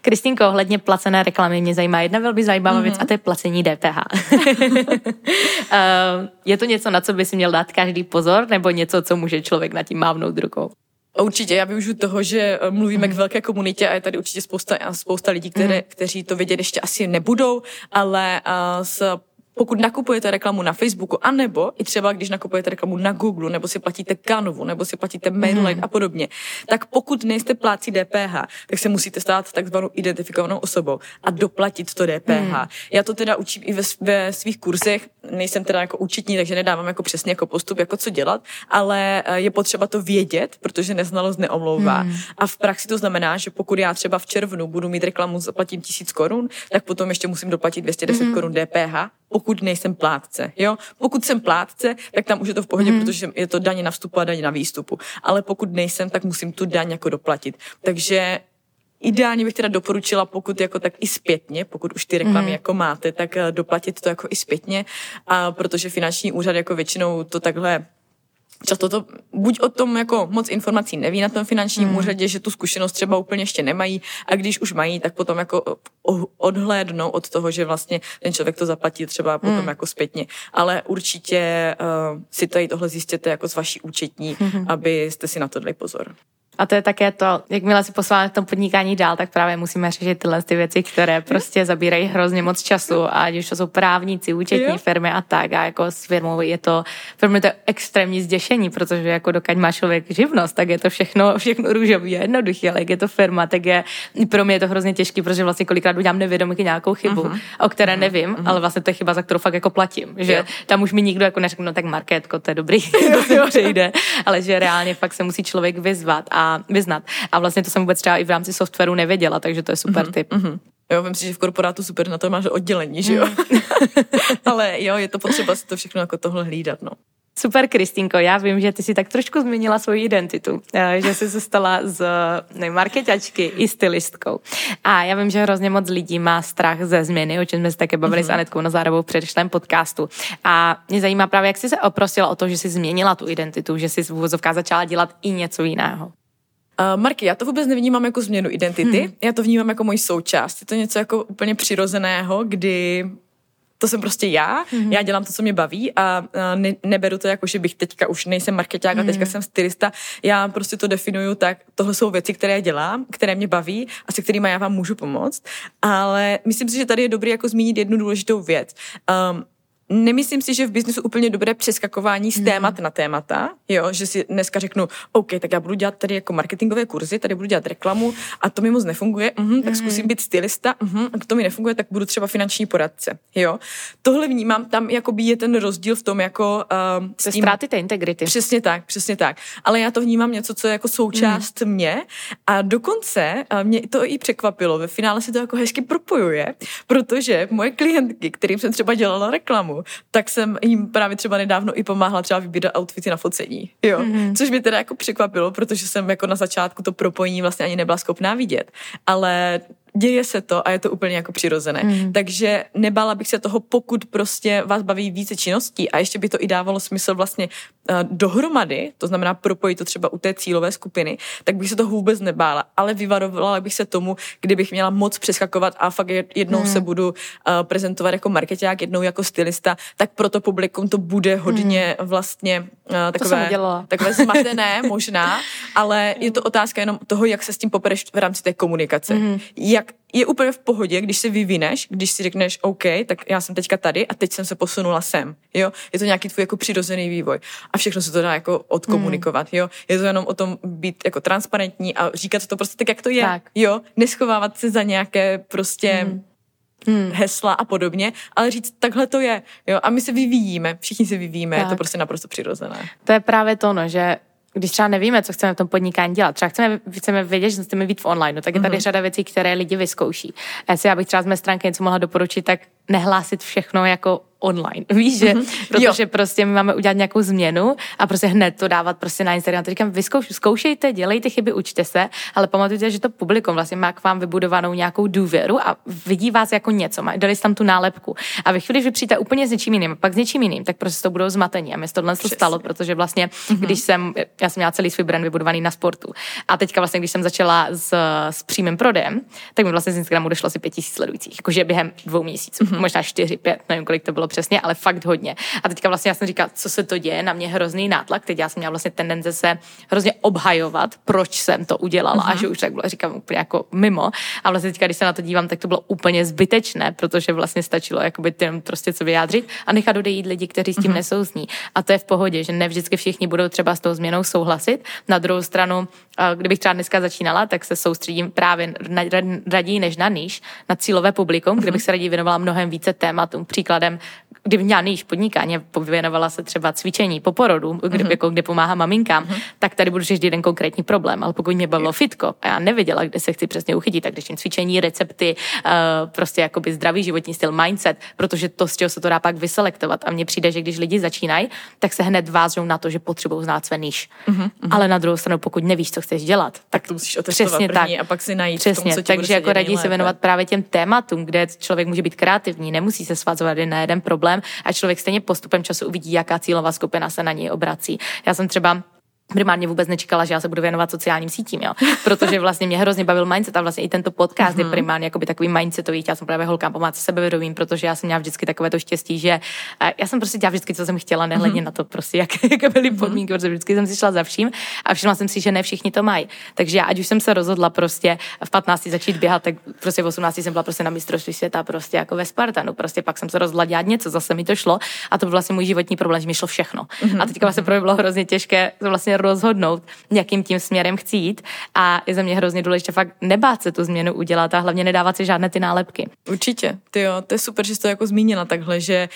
Kristýnko, ohledně placené reklamy mě zajímá jedna velmi zajímavá mm-hmm. věc a to je placení DPH. Eh, je to něco, na co by si měl dát každý pozor, nebo něco, co může člověk na tím mávnout rukou? Určitě, já využiju toho, že eh, mluvíme k velké komunitě a je tady určitě spousta, spousta lidí, které, mm. kteří to vědět ještě asi nebudou, ale uh, s pokud nakupujete reklamu na Facebooku, anebo i třeba když nakupujete reklamu na Google, nebo si platíte Canvu, nebo si platíte Mailline mm. a podobně, tak pokud nejste plácí DPH, tak se musíte stát takzvanou identifikovanou osobou a doplatit to DPH. Mm. Já to teda učím i ve, ve svých kurzech, nejsem teda jako účetní, takže nedávám jako přesně jako postup, jako co dělat, ale eh, je potřeba to vědět, protože neznalost neomlouvá. Mm. A v praxi to znamená, že pokud já třeba v červnu budu mít reklamu, zaplatím tisíc korun, tak potom ještě musím doplatit 210 mm. korun DPH pokud nejsem plátce. Jo? Pokud jsem plátce, tak tam už je to v pohodě, mm. protože je to daně na vstupu a daně na výstupu. Ale pokud nejsem, tak musím tu daň jako doplatit. Takže Ideálně bych teda doporučila, pokud jako tak i zpětně, pokud už ty reklamy mm. jako máte, tak eh, doplatit to jako i zpětně, a protože finanční úřad jako většinou to takhle často to buď o tom jako moc informací neví na tom finančním hmm. úřadě, že tu zkušenost třeba úplně ještě nemají a když už mají, tak potom jako odhlédnou od toho, že vlastně ten člověk to zaplatí třeba potom hmm. jako zpětně. Ale určitě uh, si tady tohle zjistěte jako z vaší účetní, hmm. abyste si na to dali pozor. A to je také to, jakmile si posláme v tom podnikání dál, tak právě musíme řešit tyhle ty věci, které prostě zabírají hrozně moc času, a ať už to jsou právníci, účetní firmy a tak. A jako s firmou je to, firmy to extrémní zděšení, protože jako dokud má člověk živnost, tak je to všechno, všechno růžový a jednoduché, ale jak je to firma, tak je, pro mě je to hrozně těžký, protože vlastně kolikrát udělám nevědomky nějakou chybu, uh-huh. o které uh-huh. nevím, uh-huh. ale vlastně to je chyba, za kterou fakt jako platím. Že jo. tam už mi nikdo jako neřekne, no tak marketko, to je dobrý, to si přejde, ale že reálně fakt se musí člověk vyzvat a vyznat. A vlastně to jsem vůbec třeba i v rámci softwaru nevěděla, takže to je super mm-hmm. tip. Mm-hmm. Jo, vím si, že v korporátu super na to máš oddělení, že jo? Mm. Ale jo, je to potřeba si to všechno jako tohle hlídat, no. Super, Kristinko, já vím, že ty si tak trošku změnila svoji identitu, eh, že jsi se stala z ne, marketačky i stylistkou. A já vím, že hrozně moc lidí má strach ze změny, o čem jsme se také bavili mm-hmm. s mhm. Anetkou Nazárovou v předešlém podcastu. A mě zajímá právě, jak jsi se oprostila o to, že jsi změnila tu identitu, že jsi v úvozovkách začala dělat i něco jiného. Uh, Marky, já to vůbec nevnímám jako změnu identity, hmm. já to vnímám jako moji součást. Je to něco jako úplně přirozeného, kdy to jsem prostě já, mm-hmm. já dělám to, co mě baví a, ne, neberu to jako, že bych teďka už nejsem marketák a teďka mm-hmm. jsem stylista. Já prostě to definuju tak, tohle jsou věci, které dělám, které mě baví a se kterými já vám můžu pomoct. Ale myslím si, že tady je dobré jako zmínit jednu důležitou věc. Um, Nemyslím si, že v biznesu úplně dobré přeskakování z hmm. témat na témata, jo, že si dneska řeknu, OK, tak já budu dělat tady jako marketingové kurzy, tady budu dělat reklamu a to mi moc nefunguje, uhum, tak hmm. zkusím být stylista, uhum, a to mi nefunguje, tak budu třeba finanční poradce, jo. Tohle vnímám, tam jakoby je ten rozdíl v tom jako... Uh, s tím, ztráty té integrity. Přesně tak, přesně tak. Ale já to vnímám něco, co je jako součást hmm. mě a dokonce uh, mě to i překvapilo, ve finále se to jako hezky propojuje, protože moje klientky, kterým jsem třeba dělala reklamu, tak jsem jim právě třeba nedávno i pomáhala třeba vybírat outfity na focení, jo. Mm-hmm. Což mě teda jako překvapilo, protože jsem jako na začátku to propojení vlastně ani nebyla schopná vidět. Ale děje se to a je to úplně jako přirozené. Mm. Takže nebala bych se toho, pokud prostě vás baví více činností a ještě by to i dávalo smysl vlastně dohromady, to znamená propojit to třeba u té cílové skupiny, tak bych se toho vůbec nebála, ale vyvarovala bych se tomu, kdybych měla moc přeskakovat a fakt jednou mm. se budu uh, prezentovat jako marketák, jednou jako stylista, tak pro to publikum to bude hodně mm. vlastně uh, takové, takové zmatené možná, ale je to otázka jenom toho, jak se s tím popereš v rámci té komunikace. Mm. Jak jak je úplně v pohodě, když se vyvineš, když si řekneš, OK, tak já jsem teďka tady a teď jsem se posunula sem, jo. Je to nějaký tvůj jako přirozený vývoj a všechno se to dá jako odkomunikovat, hmm. jo. Je to jenom o tom být jako transparentní a říkat to prostě tak, jak to je, tak. jo. Neschovávat se za nějaké prostě hmm. Hmm. hesla a podobně, ale říct, takhle to je, jo. A my se vyvíjíme, všichni se vyvíjíme, tak. je to prostě naprosto přirozené. To je právě to, no, že když třeba nevíme, co chceme v tom podnikání dělat, třeba chceme, chceme vědět, že chceme být v online, no, tak je tady mm-hmm. řada věcí, které lidi vyzkouší. Já bych třeba z mé stránky něco mohla doporučit, tak nehlásit všechno jako online. Víš, že? Mm-hmm. Protože jo. prostě my máme udělat nějakou změnu a prostě hned to dávat prostě na Instagram. To říkám, vyzkouš, zkoušejte, dělejte chyby, učte se, ale pamatujte, že to publikum vlastně má k vám vybudovanou nějakou důvěru a vidí vás jako něco, dali tam tu nálepku. A ve chvíli, když vy přijete úplně s něčím jiným, pak s něčím jiným, tak prostě to budou zmatení. A mi se tohle to stalo, protože vlastně, mm-hmm. když jsem, já jsem měla celý svůj brand vybudovaný na sportu. A teďka vlastně, když jsem začala s, s přímým prodejem, tak mi vlastně z Instagramu došlo asi pět tisíc sledujících, jakože během dvou měsíců, mm-hmm. možná čtyři, pět, nevím, kolik to bylo přesně, ale fakt hodně. A teďka vlastně já jsem říkala, co se to děje, na mě hrozný nátlak, teď já jsem měla vlastně tendence se hrozně obhajovat, proč jsem to udělala uh-huh. a mhm. že už tak bylo, říkám úplně jako mimo. A vlastně teďka, když se na to dívám, tak to bylo úplně zbytečné, protože vlastně stačilo jakoby tím prostě co vyjádřit a nechat odejít lidi, kteří s tím uh-huh. nesouzní. A to je v pohodě, že ne vždycky všichni budou třeba s tou změnou souhlasit. Na druhou stranu, kdybych třeba dneska začínala, tak se soustředím právě na, raději než na níž, na cílové publikum, kde bych se raději věnovala mnohem více tématům. Příkladem, kdy měla níž podnikání, věnovala se třeba cvičení po porodu, kde, mm-hmm. jako, kde pomáhá maminkám, mm-hmm. tak tady budu řešit jeden konkrétní problém. Ale pokud mě bavilo fitko a já nevěděla, kde se chci přesně uchytit, tak když cvičení, recepty, uh, prostě jakoby zdravý životní styl, mindset, protože to, z čeho se to dá pak vyselektovat. A mně přijde, že když lidi začínají, tak se hned vážou na to, že potřebují znát své níž. Mm-hmm. Ale na druhou stranu, pokud nevíš, co chceš dělat, tak, tak to musíš přesně tak. a pak si najít Přesně, tom, co takže jako raději se věnovat právě těm tématům, kde člověk může být kreativní, nemusí se svazovat na jeden problém a člověk stejně postupem času uvidí, jaká cílová skupina se na něj obrací. Já jsem třeba primárně vůbec nečekala, že já se budu věnovat sociálním sítím, jo. Protože vlastně mě hrozně bavil mindset a vlastně i tento podcast mm-hmm. je mhm. primárně jakoby takový mindsetový. Já jsem právě holkám pomáhat se sebevědomím, protože já jsem měla vždycky takové to štěstí, že já jsem prostě dělala vždycky, co jsem chtěla, nehledně mm-hmm. na to, prostě, jak, jaké byly mhm. podmínky, mm-hmm. protože vždycky jsem si šla za vším a všimla jsem si, že ne všichni to mají. Takže já, ať už jsem se rozhodla prostě v 15 začít běhat, tak prostě v 18 jsem byla prostě na mistrovství světa, prostě jako ve Spartanu. Prostě pak jsem se rozhodla dělat něco, zase mi to šlo a to byl vlastně můj životní problém, že mi šlo všechno. Mm-hmm. A teďka vlastně pro mě bylo hrozně těžké vlastně rozhodnout, jakým tím směrem chci jít. A je za mě hrozně důležité fakt nebát se tu změnu udělat a hlavně nedávat si žádné ty nálepky. Určitě, ty jo, to je super, že jsi to jako zmínila takhle, že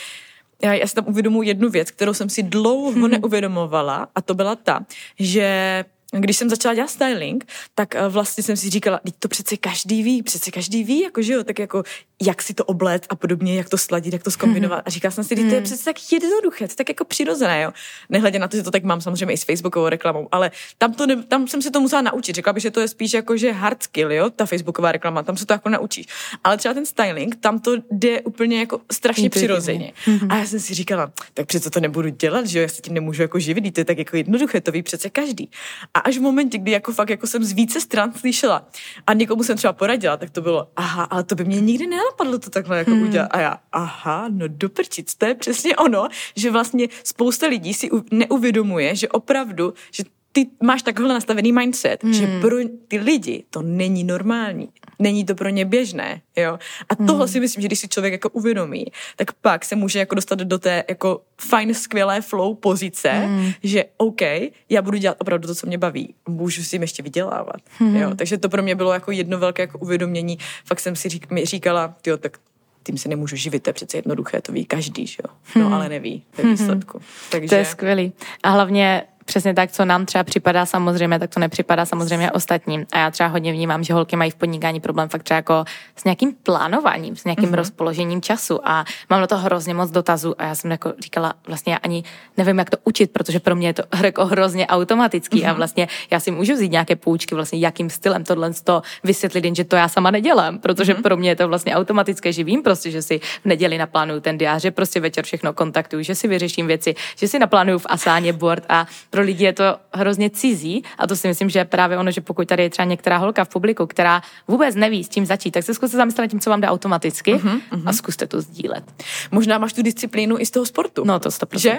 já, já si tam uvědomuji jednu věc, kterou jsem si dlouho neuvědomovala a to byla ta, že když jsem začala dělat styling, tak eh, vlastně jsem si říkala, teď to přece každý ví, přece každý ví, jako že jo, tak jako jak si to oblet a podobně, jak to sladit, jak to skombinovat. A říkala jsem si, to je hmm. přece tak jednoduché, to je tak jako přirozené, jo. Nehledě na to, že to tak mám samozřejmě i s Facebookovou reklamou, ale tam, to ne, tam jsem se to musela naučit. Řekla bych, že to je spíš jako, že hard skill, jo, ta Facebooková reklama, tam se to jako naučíš. Ale třeba ten styling, tam to jde úplně jako strašně přirozeně. Mm-hmm. A já jsem si říkala, tak přece to nebudu dělat, že jo, já se tím nemůžu jako živit, to je tak jako jednoduché, to ví přece každý. A až v momentě, kdy jako fakt jako jsem z více stran slyšela a někomu jsem třeba poradila, tak to bylo, aha, ale to by mě nikdy nenapadlo to takhle jako hmm. udělat. A já, aha, no doprčit, to je přesně ono, že vlastně spousta lidí si neuvědomuje, že opravdu, že ty máš takhle nastavený mindset, hmm. že pro ty lidi to není normální. Není to pro ně běžné, jo. A hmm. toho si myslím, že když si člověk jako uvědomí, tak pak se může jako dostat do té jako fajn, skvělé flow pozice, hmm. že OK, já budu dělat opravdu to, co mě baví. Můžu si jim ještě vydělávat, hmm. jo. Takže to pro mě bylo jako jedno velké jako uvědomění. Fakt jsem si řík, mi říkala, jo, tak tím se nemůžu živit, to je přece jednoduché, to ví každý, že jo. No, hmm. ale neví ve hmm. výsledku. Hmm. Takže... To je skvělý. A hlavně přesně tak, co nám třeba připadá samozřejmě, tak to nepřipadá samozřejmě ostatním. A já třeba hodně vnímám, že holky mají v podnikání problém fakt třeba jako s nějakým plánováním, s nějakým mm-hmm. rozpoložením času a mám na to hrozně moc dotazů a já jsem jako říkala, vlastně já ani nevím, jak to učit, protože pro mě je to jako hrozně automatický mm-hmm. a mhm. vlastně já si můžu vzít nějaké půjčky, vlastně jakým stylem tohle to vysvětlit, jenže to já sama nedělám, protože mm-hmm. pro mě je to vlastně automatické, že vím prostě, že si v neděli naplánuju ten diář, že prostě večer všechno kontaktuju, že si vyřeším věci, že si naplánuju v Asáně board a pro lidi je to hrozně cizí a to si myslím, že je právě ono, že pokud tady je třeba některá holka v publiku, která vůbec neví, s tím začít, tak se zkuste zamyslet nad tím, co vám jde automaticky uh-huh, uh-huh. a zkuste to sdílet. Možná máš tu disciplínu i z toho sportu. No to 100%. Že?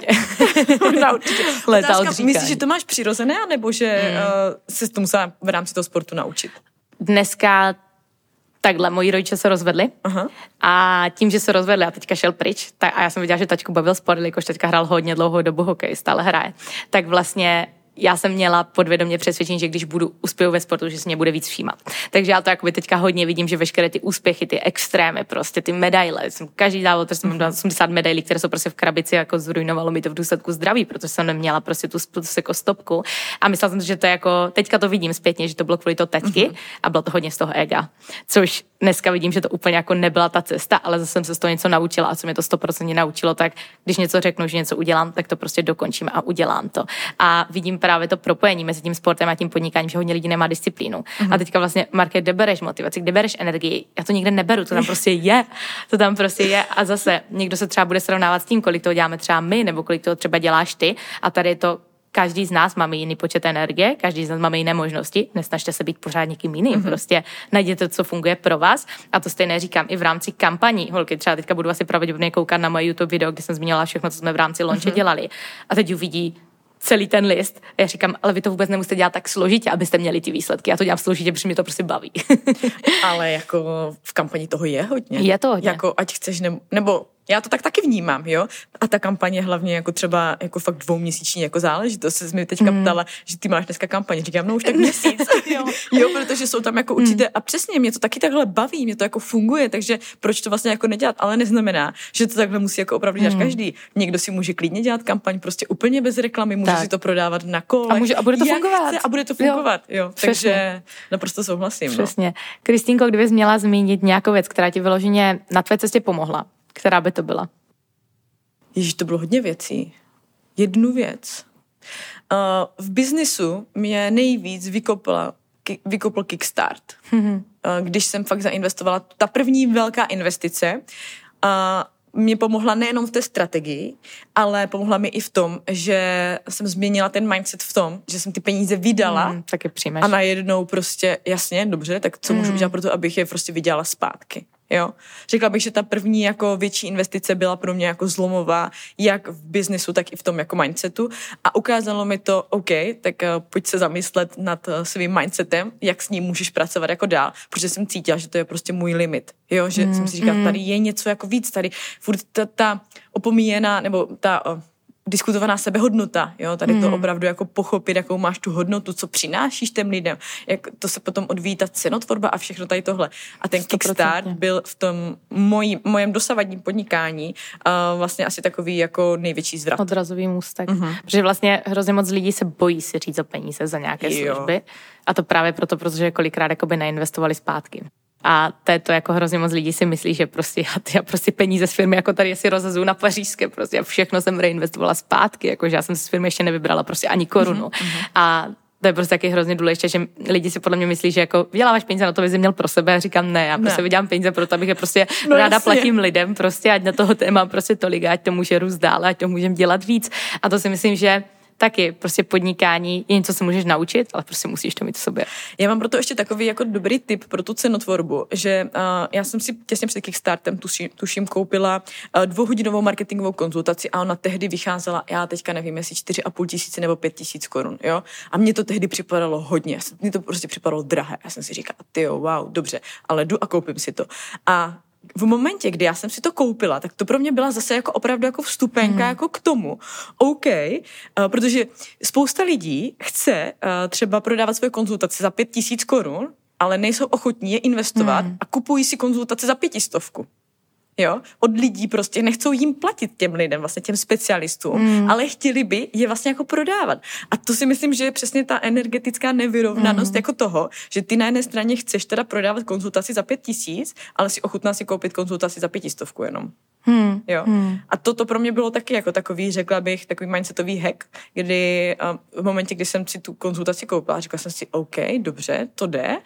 Možná určitě. Leta Myslíš, že to máš přirozené, nebo že hmm. uh, se to musela v rámci toho sportu naučit? Dneska takhle, moji rodiče se rozvedli uh-huh. a tím, že se rozvedli a teďka šel pryč, tak, a já jsem viděla, že tačku bavil sport, jakož teďka hrál hodně dlouhou dobu hokej, stále hraje, tak vlastně já jsem měla podvědomě přesvědčení, že když budu uspěju ve sportu, že se mě bude víc všímat. Takže já to jakoby teďka hodně vidím, že veškeré ty úspěchy, ty extrémy, prostě ty medaile, jsem každý závod, prostě mám 80 medailí, které jsou prostě v krabici, jako zrujnovalo mi to v důsledku zdraví, protože jsem neměla prostě tu jako stopku. A myslela jsem, že to je jako, teďka to vidím zpětně, že to bylo kvůli to teďky a bylo to hodně z toho ega. Což dneska vidím, že to úplně jako nebyla ta cesta, ale zase jsem se z toho něco naučila a co mě to 100% naučilo, tak když něco řeknu, že něco udělám, tak to prostě dokončím a udělám to. A vidím právě to propojení mezi tím sportem a tím podnikáním, že hodně lidí nemá disciplínu. Mm-hmm. A teďka vlastně, Marke, kde bereš motivaci, kde bereš energii? Já to nikde neberu, to tam prostě je. To tam prostě je. A zase někdo se třeba bude srovnávat s tím, kolik toho děláme třeba my, nebo kolik toho třeba děláš ty. A tady je to každý z nás máme jiný počet energie, každý z nás máme jiné možnosti, nesnažte se být pořád někým jiným, mm-hmm. prostě najděte, co funguje pro vás a to stejně říkám i v rámci kampaní. Holky, třeba teďka budu asi pravděpodobně koukat na moje YouTube video, kde jsem zmínila všechno, co jsme v rámci launche mm-hmm. dělali a teď uvidí celý ten list. A já říkám, ale vy to vůbec nemusíte dělat tak složitě, abyste měli ty výsledky. Já to dělám složitě, protože mě to prostě baví. ale jako v kampani toho je hodně. Je to hodně. Jako ať chceš, nebo, nebo já to tak taky vnímám, jo. A ta kampaně hlavně jako třeba jako fakt dvouměsíční jako záležitost. Se mi teďka mm. ptala, že ty máš dneska kampaně. Říkám, no už tak měsíc. jo. jo, protože jsou tam jako určité, mm. a přesně mě to taky takhle baví, mě to jako funguje, takže proč to vlastně jako nedělat, ale neznamená, že to takhle musí jako opravdu dělat mm. každý. Někdo si může klidně dělat kampaň prostě úplně bez reklamy, může tak. si to prodávat na kole. A, může, a bude to fungovat. Chce, a bude to fungovat, jo. jo. Takže naprosto souhlasím. No. Přesně. No. Kristýnko, kdybys měla zmínit nějakou věc, která ti vyloženě na tvé cestě pomohla, která by to byla? Ježíš, to bylo hodně věcí. Jednu věc. Uh, v biznisu mě nejvíc vykopla, ki, vykopl Kickstart. Mm-hmm. Uh, když jsem fakt zainvestovala, ta první velká investice, uh, mě pomohla nejenom v té strategii, ale pomohla mi i v tom, že jsem změnila ten mindset v tom, že jsem ty peníze vydala mm, taky přijmeš. a najednou prostě, jasně, dobře, tak co mm. můžu udělat pro to, abych je prostě vydělala zpátky. Jo. Řekla bych, že ta první jako větší investice byla pro mě jako zlomová, jak v biznesu, tak i v tom jako mindsetu. A ukázalo mi to, OK, tak uh, pojď se zamyslet nad uh, svým mindsetem, jak s ním můžeš pracovat jako dál, protože jsem cítila, že to je prostě můj limit. Jo, že mm, jsem si říkala, mm. tady je něco jako víc, tady furt ta, ta opomíjená, nebo ta uh, diskutovaná sebehodnota, jo, tady to hmm. opravdu jako pochopit, jakou máš tu hodnotu, co přinášíš těm lidem, jak to se potom odvíjí ta cenotvorba a všechno tady tohle. A ten 100%. Kickstart byl v tom mojí, mojem dosavadním podnikání uh, vlastně asi takový jako největší zvrat. Odrazový můstek. Mm-hmm. Protože vlastně hrozně moc lidí se bojí si říct o peníze za nějaké jo. služby. A to právě proto, protože kolikrát jakoby neinvestovali zpátky. A to je to jako hrozně moc lidí si myslí, že prostě já, já prostě peníze z firmy jako tady si rozhazuju na pařížské, prostě a všechno jsem reinvestovala zpátky, jako že já jsem z firmy ještě nevybrala prostě ani korunu. Mm-hmm. A to je prostě taky hrozně důležité, že lidi si podle mě myslí, že jako vyděláváš peníze na to, aby jsi měl pro sebe. A říkám, ne, já prostě ne. vydělám peníze pro to, abych je prostě no, ráda jasně. platím lidem, prostě ať na toho téma prostě tolik, ať to může růst dále, ať to můžeme dělat víc. A to si myslím, že taky prostě podnikání je něco, co můžeš naučit, ale prostě musíš to mít v sobě. Já mám proto ještě takový jako dobrý tip pro tu cenotvorbu, že uh, já jsem si těsně před Kickstartem tuším, tuším koupila uh, dvouhodinovou marketingovou konzultaci a ona tehdy vycházela, já teďka nevím, jestli 4,5 tisíce nebo 5 tisíc korun, jo. A mně to tehdy připadalo hodně, mně to prostě připadalo drahé. Já jsem si říkala, ty wow, dobře, ale jdu a koupím si to. A v momentě, kdy já jsem si to koupila, tak to pro mě byla zase jako opravdu jako vstupenka hmm. jako k tomu. OK, uh, protože spousta lidí chce uh, třeba prodávat svoje konzultace za pět tisíc korun, ale nejsou ochotní je investovat hmm. a kupují si konzultace za pětistovku jo, od lidí prostě, nechcou jim platit těm lidem, vlastně těm specialistům, mm. ale chtěli by je vlastně jako prodávat. A to si myslím, že je přesně ta energetická nevyrovnanost mm. jako toho, že ty na jedné straně chceš teda prodávat konzultaci za pět tisíc, ale si ochutná si koupit konzultaci za pětistovku jenom. Hmm. Jo. Hmm. A toto pro mě bylo taky jako takový, řekla bych, takový mindsetový hack, kdy v momentě, kdy jsem si tu konzultaci koupila, řekla jsem si, OK, dobře, to jde,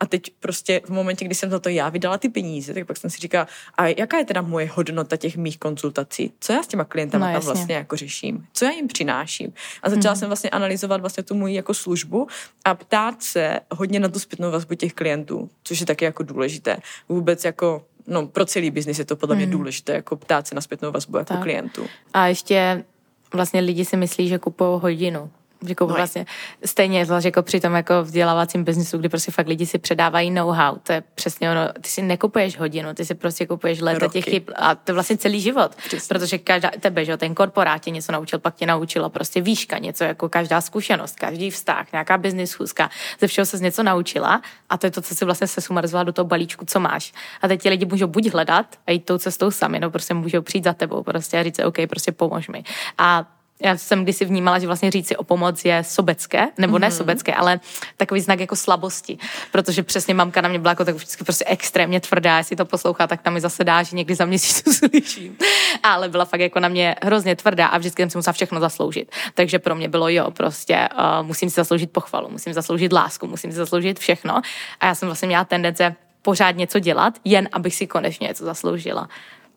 a teď prostě v momentě, kdy jsem za to já vydala ty peníze, tak pak jsem si říkala, a jaká je teda moje hodnota těch mých konzultací? Co já s těma klientama no, tam vlastně jako řeším? Co já jim přináším? A začala mm. jsem vlastně analyzovat vlastně tu moji jako službu a ptát se hodně na tu zpětnou vazbu těch klientů, což je taky jako důležité. Vůbec jako no, pro celý biznis je to podle mě mm. důležité, jako ptát se na zpětnou vazbu jako tak. klientů. A ještě vlastně lidi si myslí, že kupují hodinu jako no vlastně stejně zvlášť jako při tom jako vzdělávacím biznisu, kdy prostě fakt lidi si předávají know-how. To je přesně ono. Ty si nekupuješ hodinu, ty si prostě kupuješ léta těch chyb a to je vlastně celý život. Přesně. Protože každá, tebe, že ten korporát tě něco naučil, pak tě naučila prostě výška, něco jako každá zkušenost, každý vztah, nějaká business schůzka, ze všeho se něco naučila a to je to, co si vlastně se sumarizovala do toho balíčku, co máš. A teď ti lidi můžou buď hledat a jít tou cestou sami, no prostě můžou přijít za tebou prostě a říct, OK, prostě pomož mi. A já jsem kdysi vnímala, že vlastně říct si o pomoc je sobecké, nebo mm-hmm. ne mhm. sobecké, ale takový znak jako slabosti, protože přesně mamka na mě byla jako tak vždycky prostě extrémně tvrdá, jestli to poslouchá, tak tam mi zase dá, že někdy za měsíc to slyším. Ale byla fakt jako na mě hrozně tvrdá a vždycky jsem si musela všechno zasloužit. Takže pro mě bylo jo, prostě uh, musím si zasloužit pochvalu, musím zasloužit lásku, musím si zasloužit všechno. A já jsem vlastně měla tendence pořád něco dělat, jen abych si konečně něco zasloužila.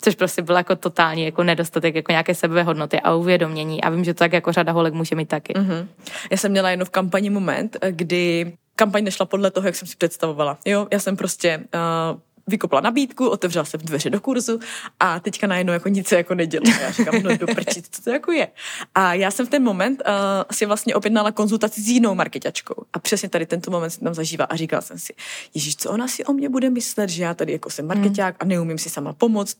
Což prostě byl jako totální jako nedostatek jako nějaké sebehodnoty a uvědomění a vím, že to tak jako řada holek může mít taky. Mm-hmm. Já jsem měla jedno v kampani moment, kdy kampaň nešla podle toho, jak jsem si představovala. Jo, já jsem prostě uh, vykopla nabídku, otevřela jsem dveře do kurzu a teďka najednou jako nic se jako nedělo. Já říkám, no doprčit, co to jako je. A já jsem v ten moment uh, si vlastně objednala konzultaci s jinou marketačkou. A přesně tady tento moment jsem tam zažívala a říkala jsem si, Ježíš, co ona si o mě bude myslet, že já tady jako jsem marketák a neumím si sama pomoct,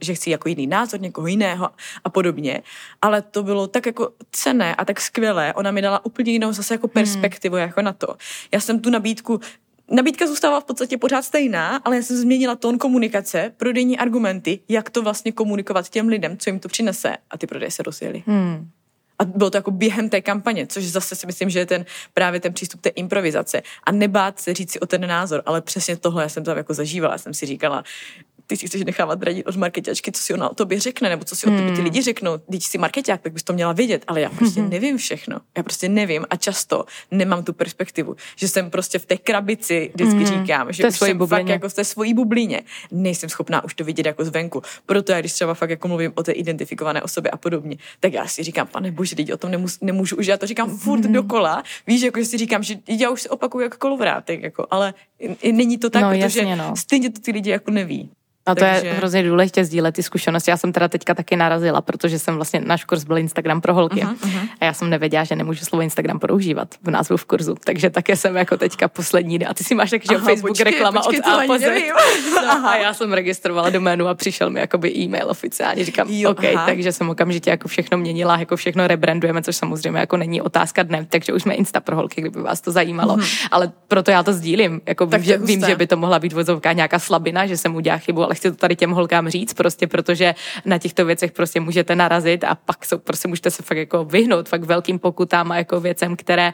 že chci jako jiný názor někoho jiného a podobně. Ale to bylo tak jako cené a tak skvělé. Ona mi dala úplně jinou zase jako perspektivu hmm. jako na to. Já jsem tu nabídku Nabídka zůstává v podstatě pořád stejná, ale já jsem změnila tón komunikace, prodejní argumenty, jak to vlastně komunikovat těm lidem, co jim to přinese a ty prodeje se rozjeli. Hmm. A bylo to jako během té kampaně, což zase si myslím, že je ten právě ten přístup té improvizace. A nebát se říct si o ten názor, ale přesně tohle já jsem tam jako zažívala. Já jsem si říkala, ty si chceš nechávat radit od marketačky, co si ona o tobě řekne, nebo co si o tobě ty hmm. lidi řeknou. Když jsi marketák, tak bys to měla vědět, ale já prostě hmm. nevím všechno. Já prostě nevím a často nemám tu perspektivu, že jsem prostě v té krabici, vždycky mm. říkám, že už jsem bublině. fakt jako v té svojí bublině. Nejsem schopná už to vidět jako zvenku. Proto já, když třeba fakt jako mluvím o té identifikované osobě a podobně, tak já si říkám, pane bože, lidi o tom nemůžu, nemůžu už, já to říkám furt mm. dokola. Víš, jako že si říkám, že já už se opakuju jako kolovrátek, jako, ale není to tak, no, protože jasně, no. stejně to ty lidi jako neví. A to Takže... je hrozně důležité sdílet ty zkušenosti. Já jsem teda teďka taky narazila, protože jsem vlastně, náš kurz byl Instagram pro holky. Uh-huh, uh-huh. A já jsem nevěděla, že nemůžu slovo Instagram používat v názvu v kurzu. Takže také jsem jako teďka poslední. A ty si máš taky, že Facebook počkej, reklama počkej, od A po Z. No, a já jsem registrovala doménu a přišel mi jakoby e-mail oficiálně. Říkám, jo, OK, aha. takže jsem okamžitě jako všechno měnila, jako všechno rebrandujeme, což samozřejmě jako není otázka dne. Takže už jsme Insta pro holky, kdyby vás to zajímalo. Uh-huh. Ale proto já to sdílím. Jako vím, že, vím, že by to mohla být vozovka nějaká slabina, že jsem udělala chybu, ale chci to tady těm holkám říct, prostě protože na těchto věcech prostě můžete narazit a pak jsou, prostě můžete se fakt jako vyhnout fakt velkým pokutám a jako věcem, které,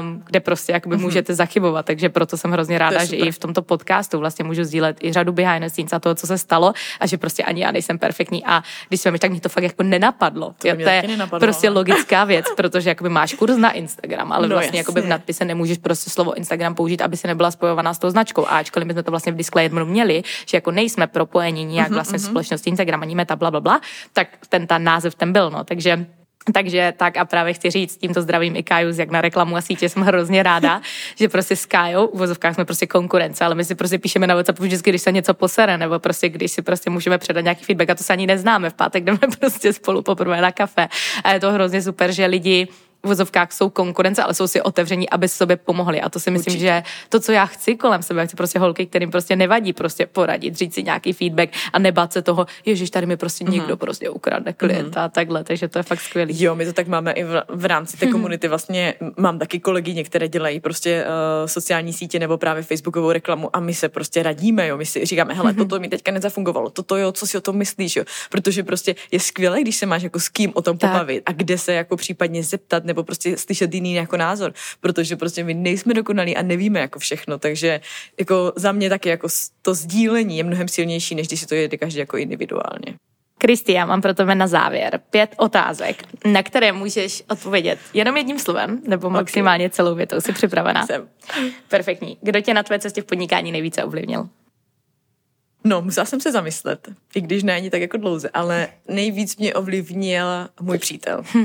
um, kde prostě jakoby mm-hmm. můžete zachybovat. Takže proto jsem hrozně ráda, že i v tomto podcastu vlastně můžu sdílet i řadu behind the scenes a toho, co se stalo a že prostě ani já nejsem perfektní a když jsme mi tak mě to fakt jako nenapadlo. To, to je nenapadlo, prostě logická věc, protože jakoby máš kurz na Instagram, ale no, vlastně jakoby v nadpise nemůžeš prostě slovo Instagram použít, aby se nebyla spojovaná s tou značkou. A ačkoliv my jsme to vlastně v disclaimeru měli, že jako nejsme propojení nijak vlastně mm-hmm. společnosti Instagram ani meta, bla, bla, bla, tak ten ta název ten byl, no, takže takže tak a právě chci říct, tímto zdravím i Kaju, jak na reklamu a sítě jsem hrozně ráda, že prostě s Kajou, v vozovkách jsme prostě konkurence, ale my si prostě píšeme na WhatsApp vždycky, když se něco posere, nebo prostě když si prostě můžeme předat nějaký feedback a to se ani neznáme. V pátek jdeme prostě spolu poprvé na kafe a je to hrozně super, že lidi vozovkách jsou konkurence, ale jsou si otevření, aby sobě pomohli. A to si myslím, Určitě. že to, co já chci kolem sebe, chci prostě holky, kterým prostě nevadí prostě poradit, říct si nějaký feedback a nebát se toho, ježiš, tady mi prostě mm-hmm. někdo prostě ukradne klienta mm-hmm. a takhle, takže to je fakt skvělý. Jo, my to tak máme i v, v rámci té komunity. Vlastně mám taky kolegy, některé dělají prostě uh, sociální sítě nebo právě Facebookovou reklamu a my se prostě radíme, jo. My si říkáme, hele, mm-hmm. toto mi teďka nezafungovalo, toto jo, co si o tom myslíš, jo. Protože prostě je skvělé, když se máš jako s kým o tom tak. pobavit a kde se jako případně zeptat nebo prostě slyšet jiný jako názor, protože prostě my nejsme dokonalí a nevíme jako všechno, takže jako za mě taky jako to sdílení je mnohem silnější, než když si to jede každý jako individuálně. Kristi, já mám pro tebe na závěr pět otázek, na které můžeš odpovědět jenom jedním slovem, nebo maximálně celou větou. Jsi připravená? Jsem. Perfektní. Kdo tě na tvé cestě v podnikání nejvíce ovlivnil? No, musela jsem se zamyslet, i když ne ani tak jako dlouze, ale nejvíc mě ovlivnil můj přítel. uh,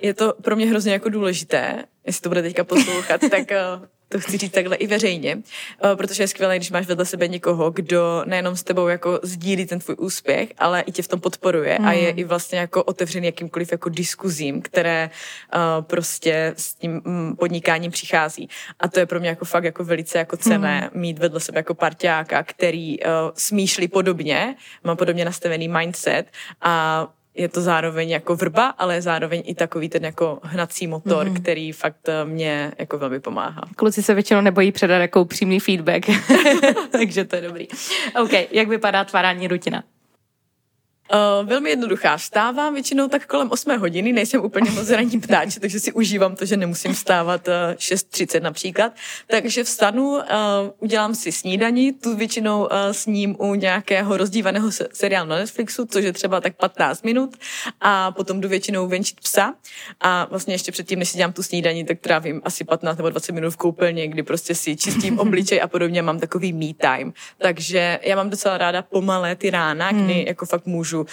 je to pro mě hrozně jako důležité, jestli to bude teďka poslouchat, tak uh, to chci říct takhle i veřejně, eh, protože je skvělé, když máš vedle sebe někoho, kdo nejenom s tebou jako sdílí ten tvůj úspěch, ale i tě v tom podporuje mm. a je hmm. i vlastně jako otevřený jakýmkoliv jako diskuzím, které uh, prostě s tím mm, podnikáním přichází. A to je pro mě jako fakt jako velice jako cené mm. mít vedle sebe jako parťáka, který uh, smýšlí podobně, má podobně nastavený mindset a je to zároveň jako vrba, ale zároveň i takový ten jako hnací motor, mm-hmm. který fakt eh, mě jako velmi pomáhá. Kluci se většinou nebojí předat jako přímý feedback, takže to je dobrý. OK, jak vypadá tvárání rutina? Uh, velmi jednoduchá. Vstávám většinou tak kolem 8 hodiny, nejsem úplně moc ranní ptáč, takže si užívám to, že nemusím vstávat uh, 6.30 například. Takže vstanu, uh, udělám si snídaní, tu většinou uh, sním u nějakého rozdívaného seriálu na Netflixu, což je třeba tak 15 minut a potom jdu většinou venčit psa a vlastně ještě předtím, než si dělám tu snídaní, tak trávím asi 15 nebo 20 minut v koupelně, kdy prostě si čistím obličej a podobně, mám takový me time. Takže já mám docela ráda pomalé ty rána, kdy hmm. jako fakt můžu uh,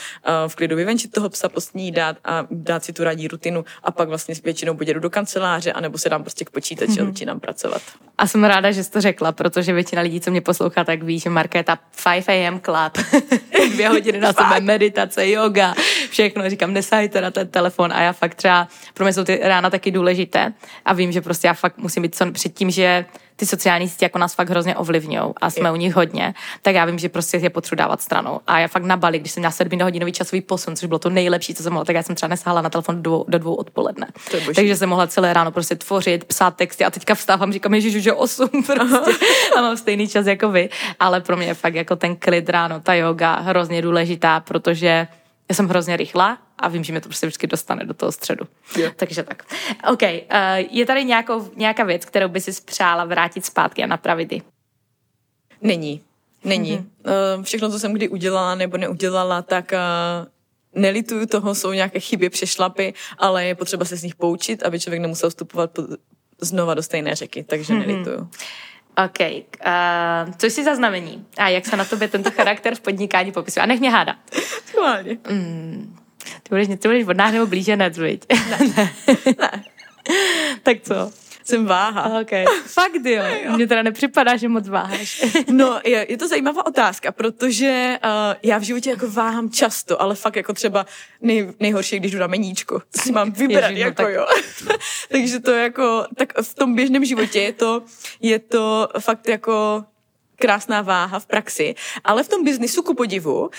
v klidu vyvenčit toho psa, posnídat a dát si tu radní rutinu a pak vlastně většinou buď jdu do kanceláře, anebo se dám prostě k počítači hmm. a začínám pracovat. A jsem ráda, že jsi to řekla, protože většina lidí, co mě poslouchá, tak ví, že Markéta 5 am club, dvě hodiny na sebe, meditace, yoga, všechno. Říkám, nesahajte na ten telefon a já fakt třeba, pro mě jsou ty rána taky důležité a vím, že prostě já fakt musím být co před tím, že ty sociální sítě jako nás fakt hrozně ovlivňují a jsme je. u nich hodně, tak já vím, že prostě je potřeba dávat stranou. A já fakt na Bali, když jsem měla sedminohodinový časový posun, což bylo to nejlepší, co jsem mohla, tak já jsem třeba nesahala na telefon do, do dvou odpoledne. Takže jsem mohla celé ráno prostě tvořit, psát texty a teďka vstávám, říkám, že že 8 prostě a mám stejný čas jako vy. Ale pro mě je fakt jako ten klid ráno, ta yoga hrozně důležitá, protože já jsem hrozně rychlá a vím, že mě to prostě vždycky dostane do toho středu. Yeah. Takže tak. OK, uh, je tady nějakou, nějaká věc, kterou by si přála vrátit zpátky a napravit ji? Není. Není. Mm-hmm. Uh, všechno, co jsem kdy udělala nebo neudělala, tak uh, nelituju toho, jsou nějaké chyby, přešlapy, ale je potřeba se z nich poučit, aby člověk nemusel vstupovat po, znova do stejné řeky, takže mm-hmm. nelituju. OK. Uh, co jsi za znamení? A jak se na tobě tento charakter v podnikání popisuje? A nech mě hádat. Schválně. Mm, ty budeš, ty budeš od nás nebo blíženec, viď? Ne. ne. ne. tak co? Jsem váha. Okay. Fakt jo. Mně teda nepřipadá, že moc váháš. no, je, je to zajímavá otázka, protože uh, já v životě jako váhám často, ale fakt jako třeba nej, nejhorší, když jdu na meníčko. To si mám vybrat, Ježiš, no jako tak... jo. Takže to jako, tak v tom běžném životě je to, je to fakt jako krásná váha v praxi, ale v tom biznisu ku podivu uh,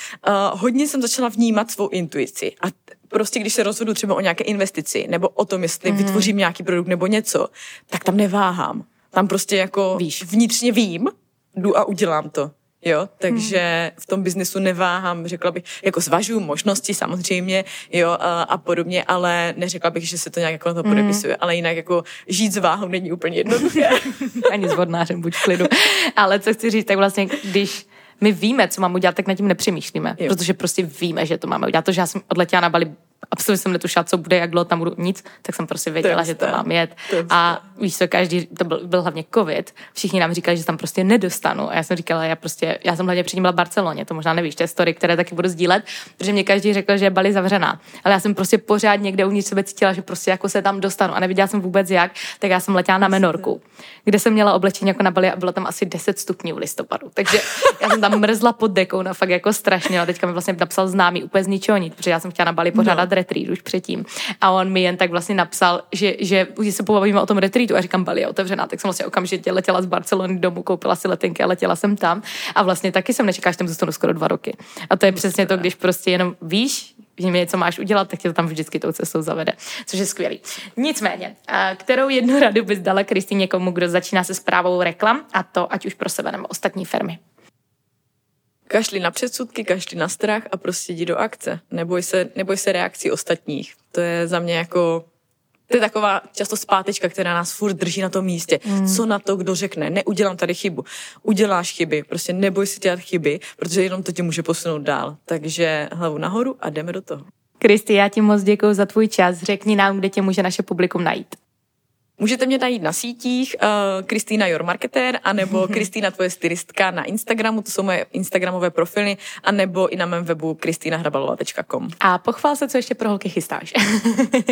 hodně jsem začala vnímat svou intuici a prostě když se rozhodu třeba o nějaké investici nebo o tom, jestli mm. vytvořím nějaký produkt nebo něco, tak tam neváhám. Tam prostě jako Víš. vnitřně vím, jdu a udělám to. Jo, takže hmm. v tom biznesu neváhám, řekla bych, jako zvažuju možnosti samozřejmě, jo, a, a podobně, ale neřekla bych, že se to nějak jako na to podepisuje, hmm. ale jinak jako žít s váhou není úplně jednoduché. Ani s vodnářem, buď v klidu. Ale co chci říct, tak vlastně, když my víme, co mám udělat, tak nad tím nepřemýšlíme, jo. protože prostě víme, že to máme udělat. To, že já jsem odletěla na Bali absolutně jsem netušila, co bude, jak dlouho tam budu, nic, tak jsem prostě věděla, to že to mám jet. To a víš co, každý, to byl, byl hlavně covid, všichni nám říkali, že tam prostě nedostanu. A já jsem říkala, já prostě, já jsem hlavně předtím byla v Barceloně, to možná nevíš, to je story, které taky budu sdílet, protože mě každý řekl, že je Bali zavřená. Ale já jsem prostě pořád někde uvnitř sebe cítila, že prostě jako se tam dostanu a neviděla jsem vůbec jak, tak já jsem letěla na Menorku, kde jsem měla oblečení jako na Bali a bylo tam asi 10 stupňů v listopadu. Takže já jsem tam mrzla pod dekou, na fakt jako strašně. A teďka mi vlastně napsal známý úplně z ničeho nic, protože já jsem chtěla na Bali pořádat no. Retreat už předtím. A on mi jen tak vlastně napsal, že, že už se pobavíme o tom retreatu a říkám, Bali je otevřená, tak jsem vlastně okamžitě letěla z Barcelony domů, koupila si letenky a letěla jsem tam. A vlastně taky jsem nečekala, že tam zůstanu skoro dva roky. A to je přesně to, když prostě jenom víš, že mi něco máš udělat, tak tě to tam vždycky tou cestou zavede, což je skvělý. Nicméně, kterou jednu radu bys dala Kristýně někomu, kdo začíná se zprávou reklam, a to ať už pro sebe nebo ostatní firmy? Kašli na předsudky, kašli na strach a prostě jdi do akce. Neboj se, neboj se reakcí ostatních. To je za mě jako to je taková často zpátečka, která nás furt drží na tom místě. Mm. Co na to, kdo řekne, neudělám tady chybu. Uděláš chyby, prostě neboj si dělat chyby, protože jenom to tě může posunout dál. Takže hlavu nahoru a jdeme do toho. Kristi, já ti moc děkuji za tvůj čas. Řekni nám, kde tě může naše publikum najít. Můžete mě najít na sítích Kristýna uh, Your Marketer, anebo Kristýna tvoje stylistka na Instagramu, to jsou moje Instagramové profily, anebo i na mém webu kristýnahrabalova.com. A pochvál se, co ještě pro holky chystáš.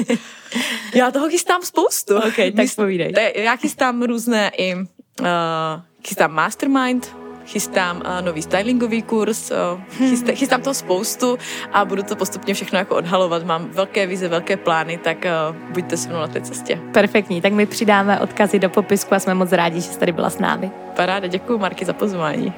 já toho chystám spoustu. Ok, tak povídej. Já chystám různé i, uh, chystám mastermind, chystám nový stylingový kurz, chystá, chystám toho spoustu a budu to postupně všechno jako odhalovat. Mám velké vize, velké plány, tak buďte se mnou na té cestě. Perfektní, tak my přidáme odkazy do popisku a jsme moc rádi, že jsi tady byla s námi. Paráda, děkuji Marky za pozvání.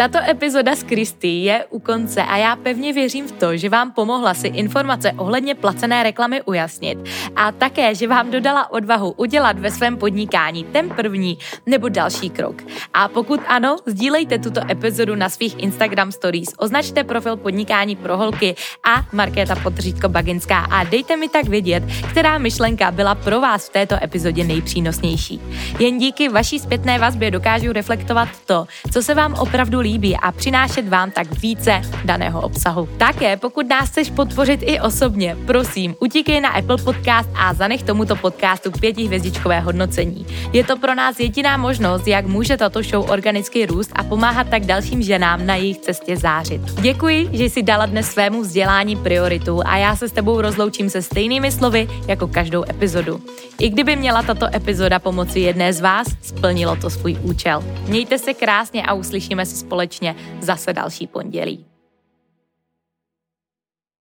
Tato epizoda s Kristy je u konce a já pevně věřím v to, že vám pomohla si informace ohledně placené reklamy ujasnit a také, že vám dodala odvahu udělat ve svém podnikání ten první nebo další krok. A pokud ano, sdílejte tuto epizodu na svých Instagram stories, označte profil podnikání pro holky a Markéta Podřídko Baginská a dejte mi tak vědět, která myšlenka byla pro vás v této epizodě nejpřínosnější. Jen díky vaší zpětné vazbě dokážu reflektovat to, co se vám opravdu líbí a přinášet vám tak více daného obsahu. Také, pokud nás chceš podpořit i osobně, prosím, utíkej na Apple Podcast a zanech tomuto podcastu pětihvězdičkové hodnocení. Je to pro nás jediná možnost, jak může tato show organicky růst a pomáhat tak dalším ženám na jejich cestě zářit. Děkuji, že jsi dala dnes svému vzdělání prioritu a já se s tebou rozloučím se stejnými slovy jako každou epizodu. I kdyby měla tato epizoda pomoci jedné z vás, splnilo to svůj účel. Mějte se krásně a uslyšíme se společně zase další pondělí.